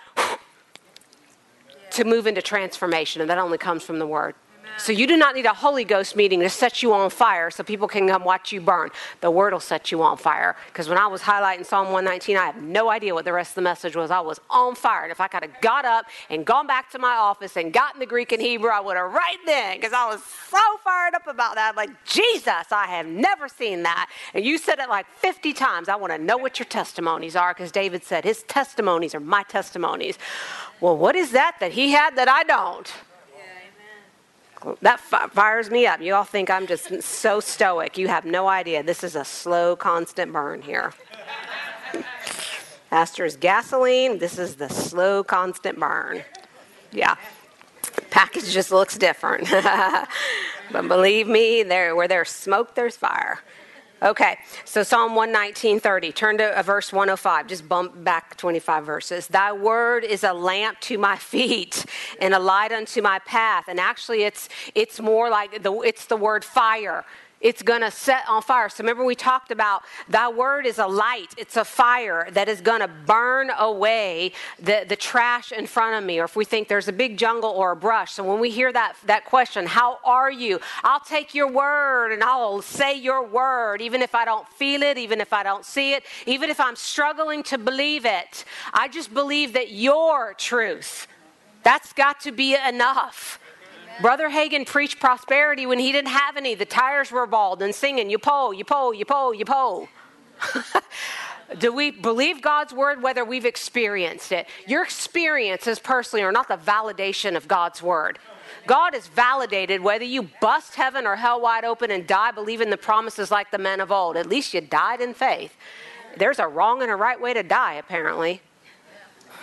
to move into transformation, and that only comes from the Word. So you do not need a Holy Ghost meeting to set you on fire so people can come watch you burn. The Word will set you on fire. Because when I was highlighting Psalm 119, I have no idea what the rest of the message was. I was on fire. And if I could have got up and gone back to my office and gotten the Greek and Hebrew, I would have right then. Because I was so fired up about that. Like, Jesus, I have never seen that. And you said it like 50 times. I want to know what your testimonies are. Because David said, his testimonies are my testimonies. Well, what is that that he had that I don't? That fires me up. You all think I'm just so stoic. You have no idea. This is a slow, constant burn here. Pastor is gasoline. This is the slow, constant burn. Yeah. Package just looks different. but believe me, there where there's smoke, there's fire. Okay, so Psalm 119.30. Turn to uh, verse 105. Just bump back 25 verses. Thy word is a lamp to my feet and a light unto my path. And actually, it's it's more like the it's the word fire it's going to set on fire. So remember, we talked about thy word is a light, it's a fire that is going to burn away the, the trash in front of me. Or if we think there's a big jungle or a brush. So when we hear that, that question, how are you? I'll take your word and I'll say your word, even if I don't feel it, even if I don't see it, even if I'm struggling to believe it. I just believe that your truth, that's got to be enough. Brother Hagin preached prosperity when he didn't have any. The tires were bald and singing, you pull, you pull, you pull, you pull. Do we believe God's word whether we've experienced it? Your experiences personally are not the validation of God's word. God is validated whether you bust heaven or hell wide open and die believing the promises like the men of old. At least you died in faith. There's a wrong and a right way to die, apparently.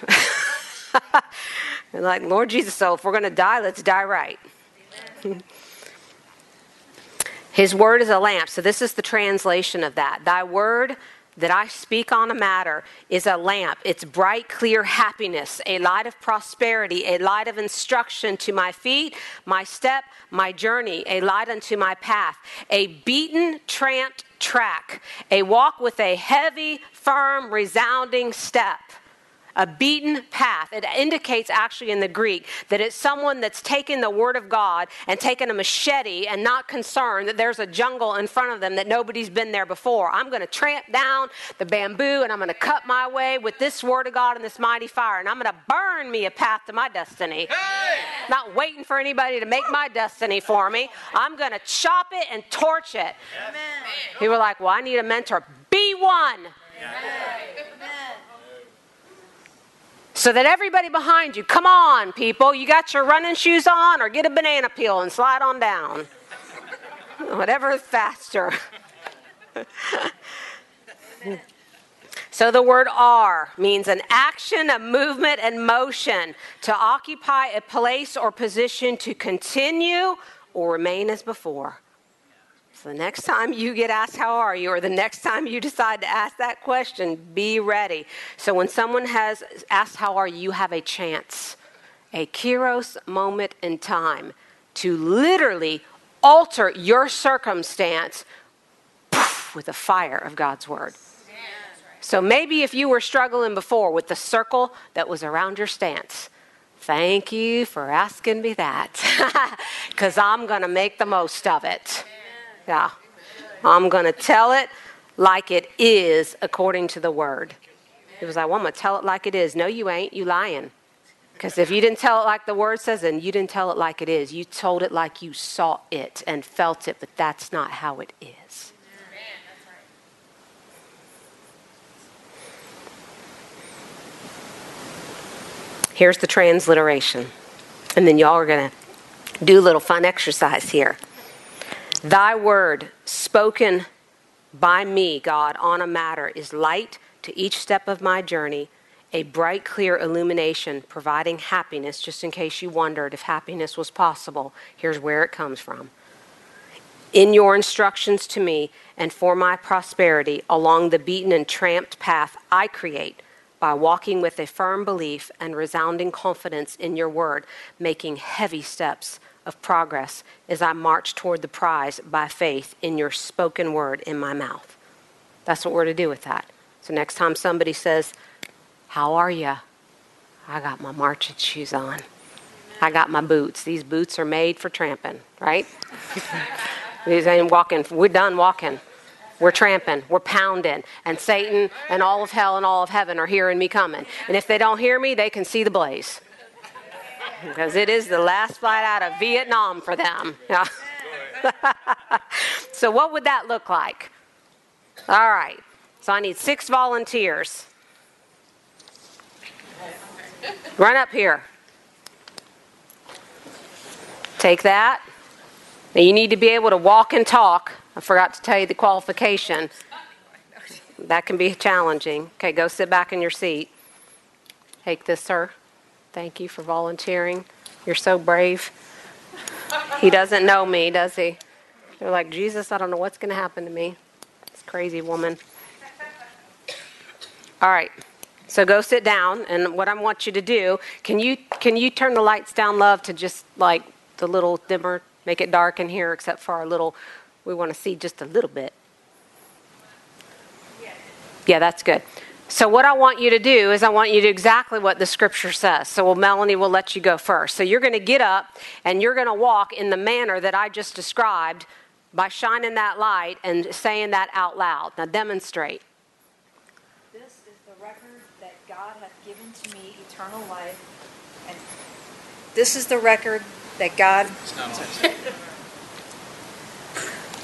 like, Lord Jesus, so if we're going to die, let's die right. His word is a lamp. So, this is the translation of that. Thy word that I speak on a matter is a lamp. It's bright, clear happiness, a light of prosperity, a light of instruction to my feet, my step, my journey, a light unto my path, a beaten, tramped track, a walk with a heavy, firm, resounding step a beaten path. It indicates actually in the Greek that it's someone that's taken the Word of God and taken a machete and not concerned that there's a jungle in front of them that nobody's been there before. I'm going to tramp down the bamboo and I'm going to cut my way with this Word of God and this mighty fire and I'm going to burn me a path to my destiny. Hey! Not waiting for anybody to make my destiny for me. I'm going to chop it and torch it. Amen. People are like, well, I need a mentor. Be one. Amen so that everybody behind you, come on, people, you got your running shoes on, or get a banana peel and slide on down. Whatever is faster. so the word are means an action, a movement, and motion to occupy a place or position to continue or remain as before. The next time you get asked, How are you? or the next time you decide to ask that question, be ready. So when someone has asked, How are you? you have a chance, a kairos moment in time to literally alter your circumstance poof, with the fire of God's word. So maybe if you were struggling before with the circle that was around your stance, thank you for asking me that because I'm going to make the most of it. Yeah. I'm going to tell it like it is according to the word. It was like, well, I'm going to tell it like it is. No, you ain't. You lying. Because if you didn't tell it like the word says, then you didn't tell it like it is. You told it like you saw it and felt it, but that's not how it is. Here's the transliteration. And then y'all are going to do a little fun exercise here. Thy word spoken by me, God, on a matter is light to each step of my journey, a bright, clear illumination, providing happiness, just in case you wondered if happiness was possible. Here's where it comes from. In your instructions to me and for my prosperity along the beaten and tramped path I create by walking with a firm belief and resounding confidence in your word, making heavy steps of progress as I march toward the prize by faith in your spoken word in my mouth. That's what we're to do with that. So next time somebody says, How are you? I got my marching shoes on. I got my boots. These boots are made for tramping, right? These ain't walking. We're done walking. We're tramping, we're pounding, and Satan and all of hell and all of heaven are hearing me coming. And if they don't hear me, they can see the blaze. Because it is the last flight out of Vietnam for them. So, what would that look like? All right. So, I need six volunteers. Run up here. Take that. Now, you need to be able to walk and talk I forgot to tell you the qualification. That can be challenging. Okay, go sit back in your seat. Take this, sir. Thank you for volunteering. You're so brave. He doesn't know me, does he? They're like, Jesus, I don't know what's going to happen to me. This crazy woman. All right. So go sit down, and what I want you to do, can you can you turn the lights down, love, to just like the little dimmer, make it dark in here, except for our little we want to see just a little bit. Yeah, that's good. So, what I want you to do is, I want you to do exactly what the scripture says. So, well, Melanie will let you go first. So, you're going to get up and you're going to walk in the manner that I just described by shining that light and saying that out loud. Now, demonstrate. This is the record that God hath given to me eternal life. And this is the record that God.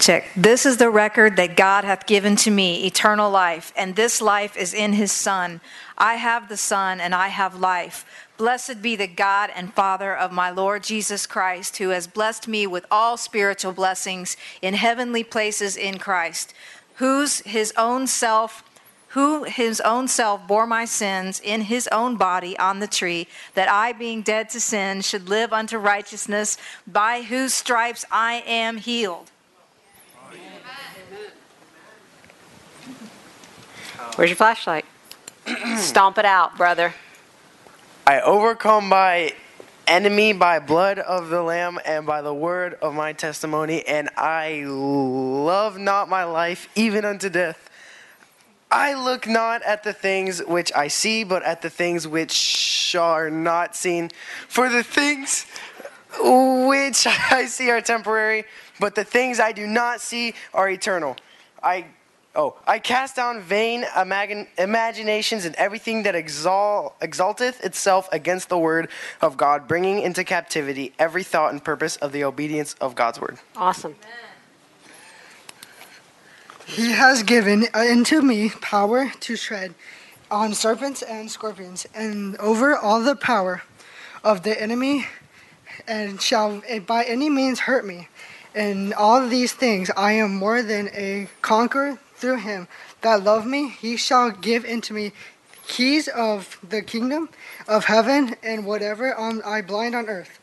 Check. This is the record that God hath given to me, eternal life, and this life is in his Son. I have the Son, and I have life. Blessed be the God and Father of my Lord Jesus Christ, who has blessed me with all spiritual blessings in heavenly places in Christ, whose his own self who his own self bore my sins in his own body on the tree, that I, being dead to sin, should live unto righteousness, by whose stripes I am healed. Where's your flashlight? Stomp it out, brother. I overcome my enemy by blood of the Lamb and by the word of my testimony, and I love not my life even unto death. I look not at the things which I see, but at the things which are not seen. For the things which I see are temporary, but the things I do not see are eternal. I Oh, I cast down vain imagine, imaginations and everything that exalt, exalteth itself against the word of God, bringing into captivity every thought and purpose of the obedience of God's word. Awesome. He has given uh, unto me power to tread on serpents and scorpions, and over all the power of the enemy, and shall eh, by any means hurt me. In all these things I am more than a conqueror through him that love me, he shall give into me keys of the kingdom of heaven, and whatever I bind on earth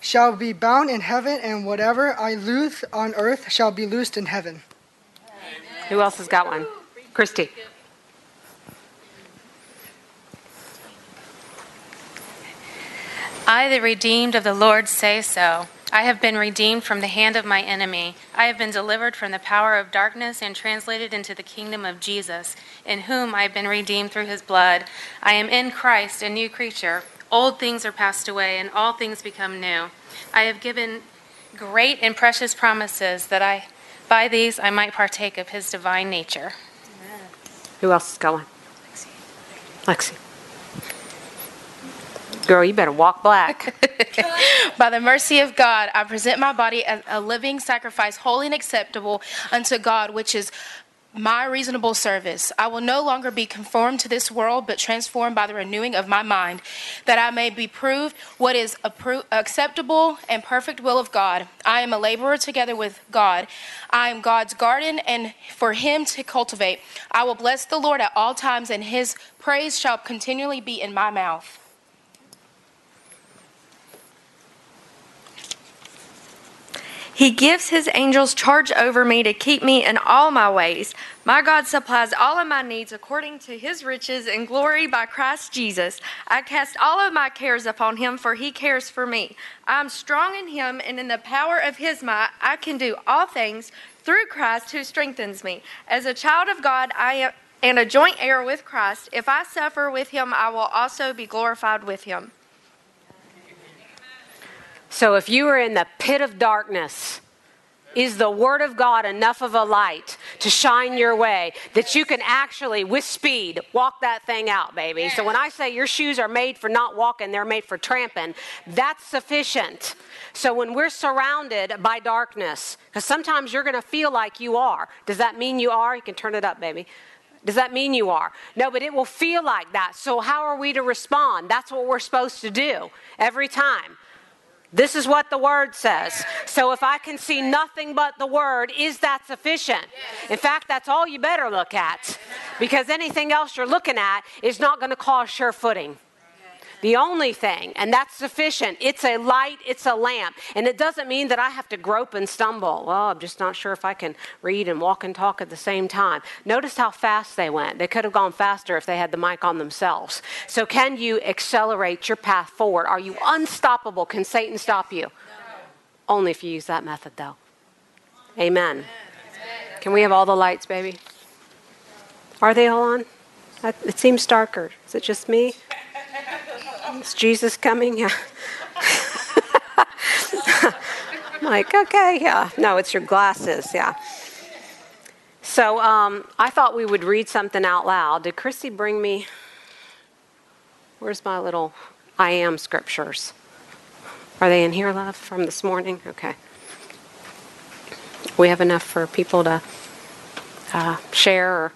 shall be bound in heaven, and whatever I loose on earth shall be loosed in heaven. Who else has got one? Christy. I, the redeemed of the Lord, say so. I have been redeemed from the hand of my enemy. I have been delivered from the power of darkness and translated into the kingdom of Jesus, in whom I have been redeemed through his blood. I am in Christ, a new creature. Old things are passed away, and all things become new. I have given great and precious promises that I by these I might partake of his divine nature. Amen. Who else is going? Lexi. Lexi. Girl, you better walk black. By the mercy of God, I present my body as a living sacrifice, holy and acceptable unto God, which is my reasonable service. I will no longer be conformed to this world, but transformed by the renewing of my mind, that I may be proved what is appro- acceptable and perfect will of God. I am a laborer together with God. I am God's garden, and for Him to cultivate. I will bless the Lord at all times, and His praise shall continually be in my mouth. He gives his angels charge over me to keep me in all my ways. My God supplies all of my needs according to his riches and glory by Christ Jesus. I cast all of my cares upon him, for he cares for me. I am strong in him, and in the power of his might, I can do all things through Christ who strengthens me. As a child of God, I am and a joint heir with Christ. If I suffer with him, I will also be glorified with him. So if you are in the pit of darkness, is the Word of God enough of a light to shine your way that you can actually, with speed, walk that thing out, baby? So when I say your shoes are made for not walking, they're made for tramping, that's sufficient. So when we're surrounded by darkness, because sometimes you're going to feel like you are. Does that mean you are? You can turn it up, baby. Does that mean you are? No, but it will feel like that. So, how are we to respond? That's what we're supposed to do every time. This is what the word says. So if I can see nothing but the word, is that sufficient? In fact, that's all you better look at because anything else you're looking at is not going to cause sure footing. The only thing, and that's sufficient. It's a light, it's a lamp. And it doesn't mean that I have to grope and stumble. Well, I'm just not sure if I can read and walk and talk at the same time. Notice how fast they went. They could have gone faster if they had the mic on themselves. So, can you accelerate your path forward? Are you unstoppable? Can Satan stop you? No. Only if you use that method, though. Amen. Can we have all the lights, baby? Are they all on? It seems darker. Is it just me? Is Jesus coming? Yeah. I'm like, okay, yeah. No, it's your glasses, yeah. So um, I thought we would read something out loud. Did Chrissy bring me? Where's my little I am scriptures? Are they in here, love, from this morning? Okay. We have enough for people to uh, share or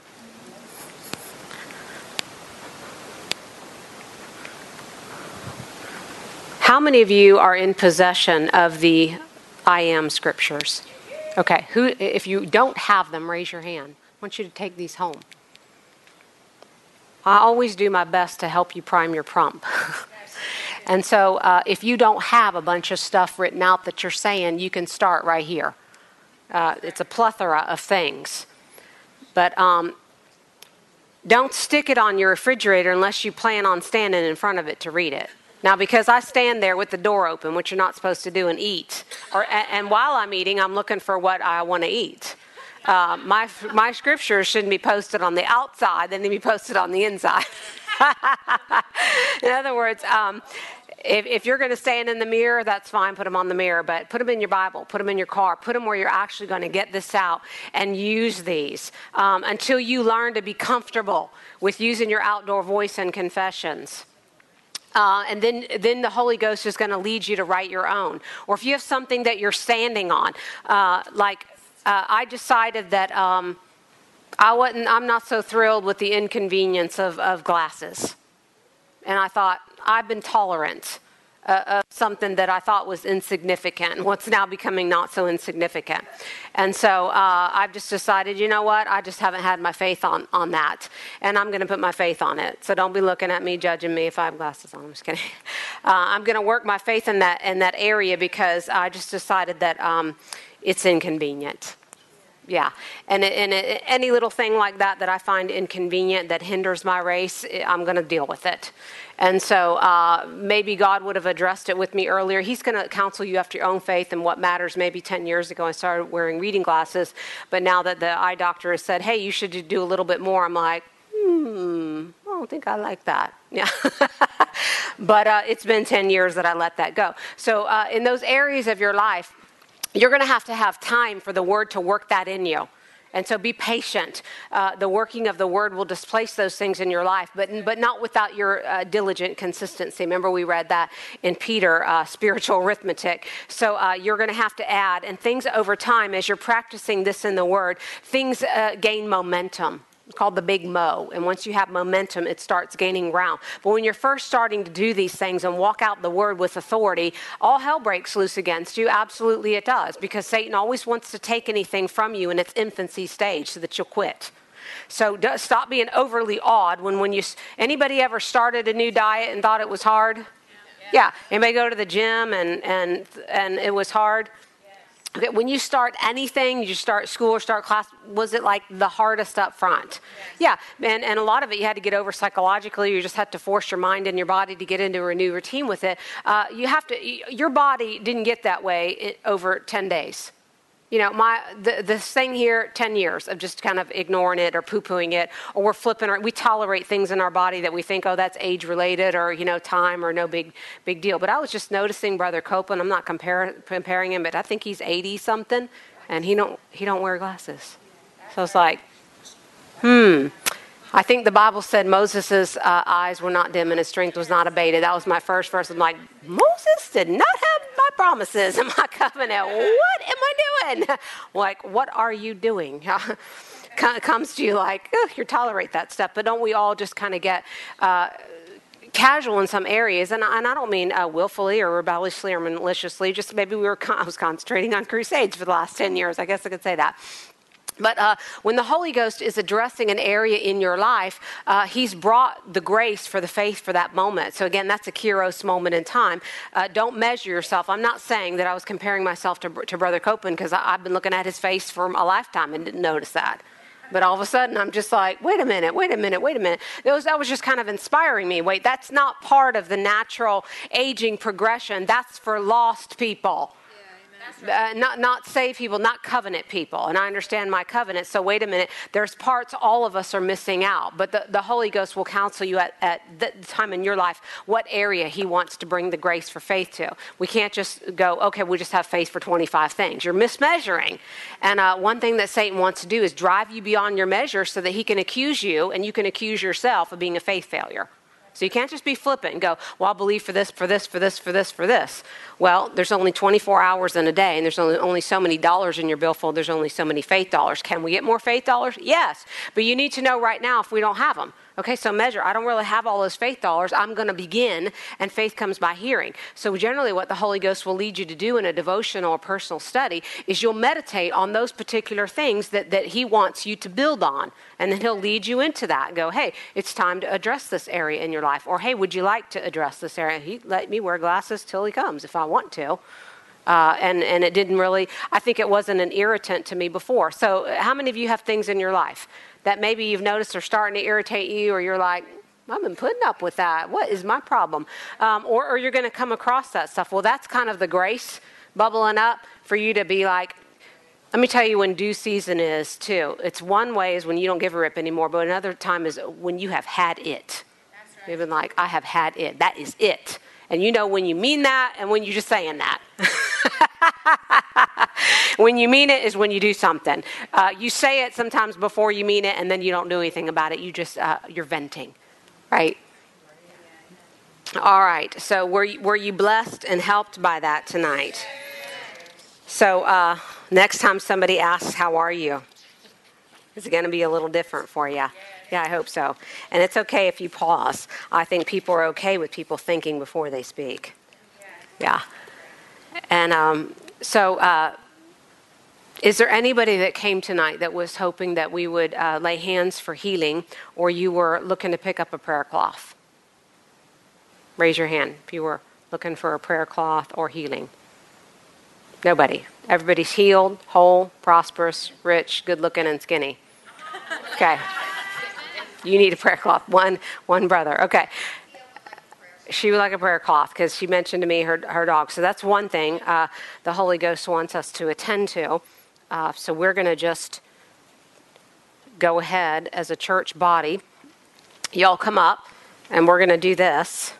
How many of you are in possession of the I am scriptures? Okay, who if you don't have them, raise your hand. I want you to take these home. I always do my best to help you prime your pump. and so uh, if you don't have a bunch of stuff written out that you're saying, you can start right here. Uh, it's a plethora of things. But um, don't stick it on your refrigerator unless you plan on standing in front of it to read it. Now, because I stand there with the door open, which you're not supposed to do, and eat, or, and while I'm eating, I'm looking for what I want to eat. Uh, my, my scriptures shouldn't be posted on the outside, they need to be posted on the inside. in other words, um, if, if, you're going to stand in the mirror, that's fine, put them on the mirror, but put them in your Bible, put them in your car, put them where you're actually going to get this out and use these um, until you learn to be comfortable with using your outdoor voice and confessions. Uh, and then, then the Holy Ghost is going to lead you to write your own. Or if you have something that you're standing on, uh, like uh, I decided that um, I wasn't, I'm not so thrilled with the inconvenience of, of glasses. And I thought, I've been tolerant uh, of something that I thought was insignificant, what's now becoming not so insignificant. And so uh, I've just decided, you know what? I just haven't had my faith on, on that. And I'm going to put my faith on it. So don't be looking at me, judging me if I have glasses on. I'm just kidding. Uh, I'm going to work my faith in that, in that area because I just decided that um, it's inconvenient yeah and, and any little thing like that that i find inconvenient that hinders my race i'm going to deal with it and so uh, maybe God would have addressed it with me earlier. He's going to counsel you after your own faith and what matters. Maybe 10 years ago, I started wearing reading glasses. But now that the eye doctor has said, hey, you should do a little bit more, I'm like, hmm, I don't think I like that. Yeah. but uh, it's been 10 years that I let that go. So, uh, in those areas of your life, you're going to have to have time for the word to work that in you. And so be patient. Uh, the working of the word will displace those things in your life, but, but not without your uh, diligent consistency. Remember, we read that in Peter, uh, spiritual arithmetic. So uh, you're going to have to add, and things over time, as you're practicing this in the word, things uh, gain momentum. It's called the big mo. And once you have momentum, it starts gaining ground. But when you're first starting to do these things and walk out the word with authority, all hell breaks loose against you. Absolutely, it does. Because Satan always wants to take anything from you in its infancy stage so that you'll quit. So stop being overly awed when, when you, anybody ever started a new diet and thought it was hard? Yeah. yeah. Anybody go to the gym and, and, and it was hard? Okay, when you start anything, you start school or start class, was it like the hardest up front? Yes. Yeah, and, and a lot of it you had to get over psychologically. You just had to force your mind and your body to get into a new routine with it. Uh, you have to, your body didn't get that way over 10 days. You know, my the, this thing here, 10 years of just kind of ignoring it or poo pooing it, or we're flipping, or we tolerate things in our body that we think, oh, that's age related or, you know, time or no big big deal. But I was just noticing Brother Copeland, I'm not compar- comparing him, but I think he's 80 something, and he don't, he don't wear glasses. So it's like, hmm. I think the Bible said Moses' uh, eyes were not dim and his strength was not abated. That was my first verse. I'm like, Moses did not have my promises and my covenant. What am I doing? Like, what are you doing? comes to you like, oh, you tolerate that stuff. But don't we all just kind of get. Uh, casual in some areas, and, and I don't mean uh, willfully or rebelliously or maliciously. Just maybe we were I was concentrating on crusades for the last ten years. I guess I could say that. But uh, when the Holy Ghost is addressing an area in your life, uh, He's brought the grace for the faith for that moment. So, again, that's a Kairos moment in time. Uh, don't measure yourself. I'm not saying that I was comparing myself to, to Brother Copeland because I've been looking at his face for a lifetime and didn't notice that. But all of a sudden, I'm just like, wait a minute, wait a minute, wait a minute. Was, that was just kind of inspiring me. Wait, that's not part of the natural aging progression, that's for lost people uh, not, not saved people, not covenant people. And I understand my covenant. So wait a minute. There's parts all of us are missing out. But the, the Holy Ghost will counsel you at, at the time in your life what area He wants to bring the grace for faith to. We can't just go, okay, we just have faith for 25 things. You're mismeasuring. And uh, one thing that Satan wants to do is drive you beyond your measure so that he can accuse you and you can accuse yourself of being a faith failure. So you can't just be flippant and go, well, I'll believe for this, for this, for this, for this, for this. Well, there's only 24 hours in a day, and there's only, only so many dollars in your billfold. There's only so many faith dollars. Can we get more faith dollars? Yes. But you need to know right now if we don't have them. Okay, so measure. I don't really have all those faith dollars. I'm going to begin, and faith comes by hearing. So, generally, what the Holy Ghost will lead you to do in a devotional or personal study is you'll meditate on those particular things that, that He wants you to build on. And then He'll lead you into that go, hey, it's time to address this area in your life. Or, hey, would you like to address this area? He let me wear glasses till He comes if I want to. Uh, and, and it didn't really, I think it wasn't an irritant to me before. So, how many of you have things in your life that maybe you've noticed are starting to irritate you, or you're like, I've been putting up with that. What is my problem? Um, or, or you're going to come across that stuff. Well, that's kind of the grace bubbling up for you to be like, let me tell you when due season is too. It's one way is when you don't give a rip anymore, but another time is when you have had it. Right. You've been like, I have had it. That is it. And you know when you mean that and when you're just saying that. when you mean it is when you do something. Uh, you say it sometimes before you mean it, and then you don't do anything about it. You just uh, you're venting, right? All right. So were you, were you blessed and helped by that tonight? So uh, next time somebody asks, "How are you?" Is it going to be a little different for you? Yeah, I hope so. And it's okay if you pause. I think people are okay with people thinking before they speak. Yeah. And um, so, uh, is there anybody that came tonight that was hoping that we would uh, lay hands for healing, or you were looking to pick up a prayer cloth? Raise your hand if you were looking for a prayer cloth or healing. Nobody. Everybody's healed, whole, prosperous, rich, good looking, and skinny. Okay. You need a prayer cloth. One, one brother. Okay. She would like a prayer cloth because she mentioned to me her, her dog. So that's one thing uh, the Holy Ghost wants us to attend to. Uh, so we're going to just go ahead as a church body. Y'all come up and we're going to do this.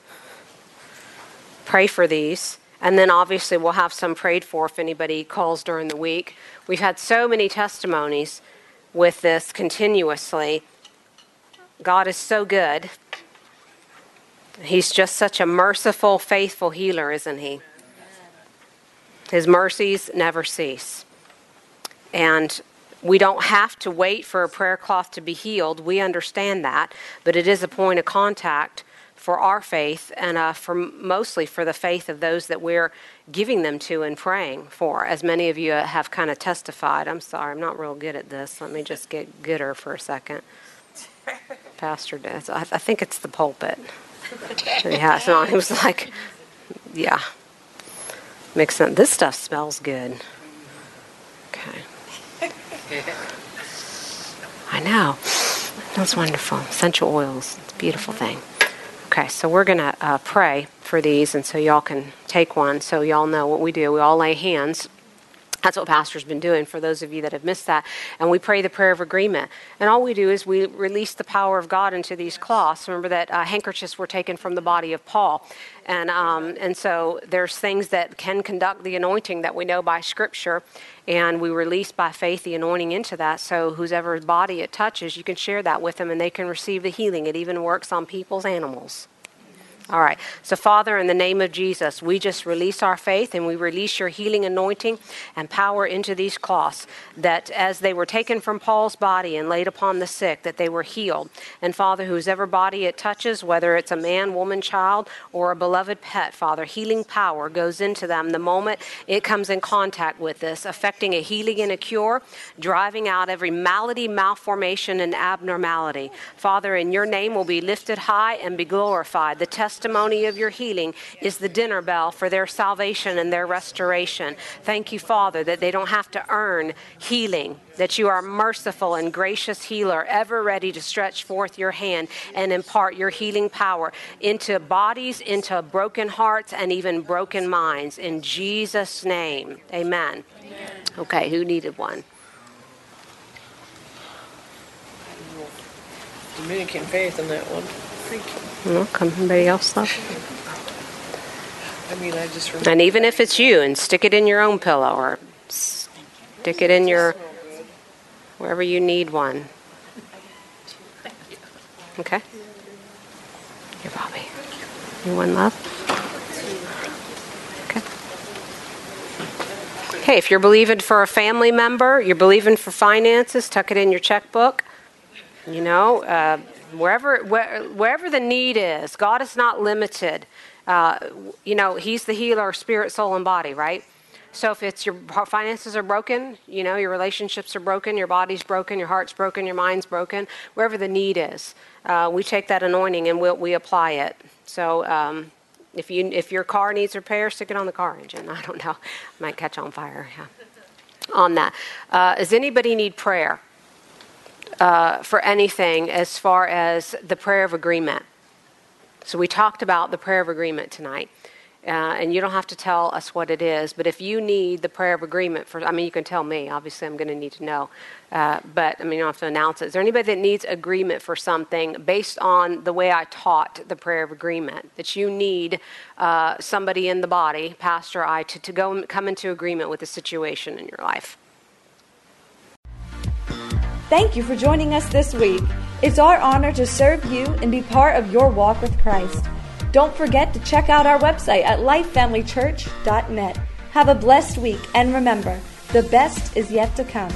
Pray for these. And then obviously we'll have some prayed for if anybody calls during the week. We've had so many testimonies with this continuously. God is so good. He's just such a merciful, faithful healer, isn't he? His mercies never cease. And we don't have to wait for a prayer cloth to be healed. We understand that. But it is a point of contact for our faith and uh, for mostly for the faith of those that we're giving them to and praying for, as many of you have kind of testified. I'm sorry, I'm not real good at this. Let me just get gooder for a second. Pastor does. I, I think it's the pulpit. Yeah, so he was like, yeah, makes sense. This stuff smells good. Okay. I know. That's wonderful. Essential oils. It's a beautiful thing. Okay, so we're going to uh, pray for these, and so y'all can take one so y'all know what we do. We all lay hands That's what Pastor's been doing for those of you that have missed that. And we pray the prayer of agreement. And all we do is we release the power of God into these cloths. Remember that uh, handkerchiefs were taken from the body of Paul. And, um, and so there's things that can conduct the anointing that we know by Scripture. And we release by faith the anointing into that. So whoever's body it touches, you can share that with them and they can receive the healing. It even works on people's animals. All right. So, Father, in the name of Jesus, we just release our faith and we release your healing anointing and power into these cloths that as they were taken from Paul's body and laid upon the sick, that they were healed. And, Father, whosever body it touches, whether it's a man, woman, child, or a beloved pet, Father, healing power goes into them the moment it comes in contact with this, affecting a healing and a cure, driving out every malady, malformation, and abnormality. Father, in your name will be lifted high and be glorified. The test testimony of your healing is the dinner bell for their salvation and their restoration. Thank you, Father, that they don't have to earn healing, that you are merciful and gracious healer, ever ready to stretch forth your hand and impart your healing power into bodies, into broken hearts, and even broken minds. In Jesus' name, amen. amen. Okay, who needed one? Dominican faith in that one. Thank you. No, come somebody else though. I mean, I just remember. And even if it's you, and stick it in your own pillow or stick it in your wherever you need one. Okay. Here, Bobby. You one love. Okay. Okay, if you're believing for a family member, you're believing for finances, tuck it in your checkbook. You know, uh, wherever where, wherever the need is god is not limited. Uh, you know he's the healer spirit soul and body right? So if it's your finances are broken you know your relationships are broken your body's broken your heart's broken your mind's broken wherever the need is uh, we take that anointing and we we apply it. So um, if you if your car needs repair stick it on the car engine. I don't know. Might catch on fire yeah on that. Uh, does anybody need prayer uh, for anything as far as the prayer of agreement. So we talked about the prayer of agreement tonight. Uh, and you don't have to tell us what it is, but if you need the prayer of agreement for, I mean, you can tell me. Obviously, I'm going to need to know. Uh, but I mean, you don't have to announce it. Is there anybody that needs agreement for something based on the way I taught the prayer of agreement? That you need uh, somebody in the body, Pastor I, to, to go come into agreement with the situation in your life? Thank you for joining us this week. It's our honor to serve you and be part of your walk with Christ. Don't forget to check out our website at lifefamilychurch.net. Have a blessed week and remember, the best is yet to come.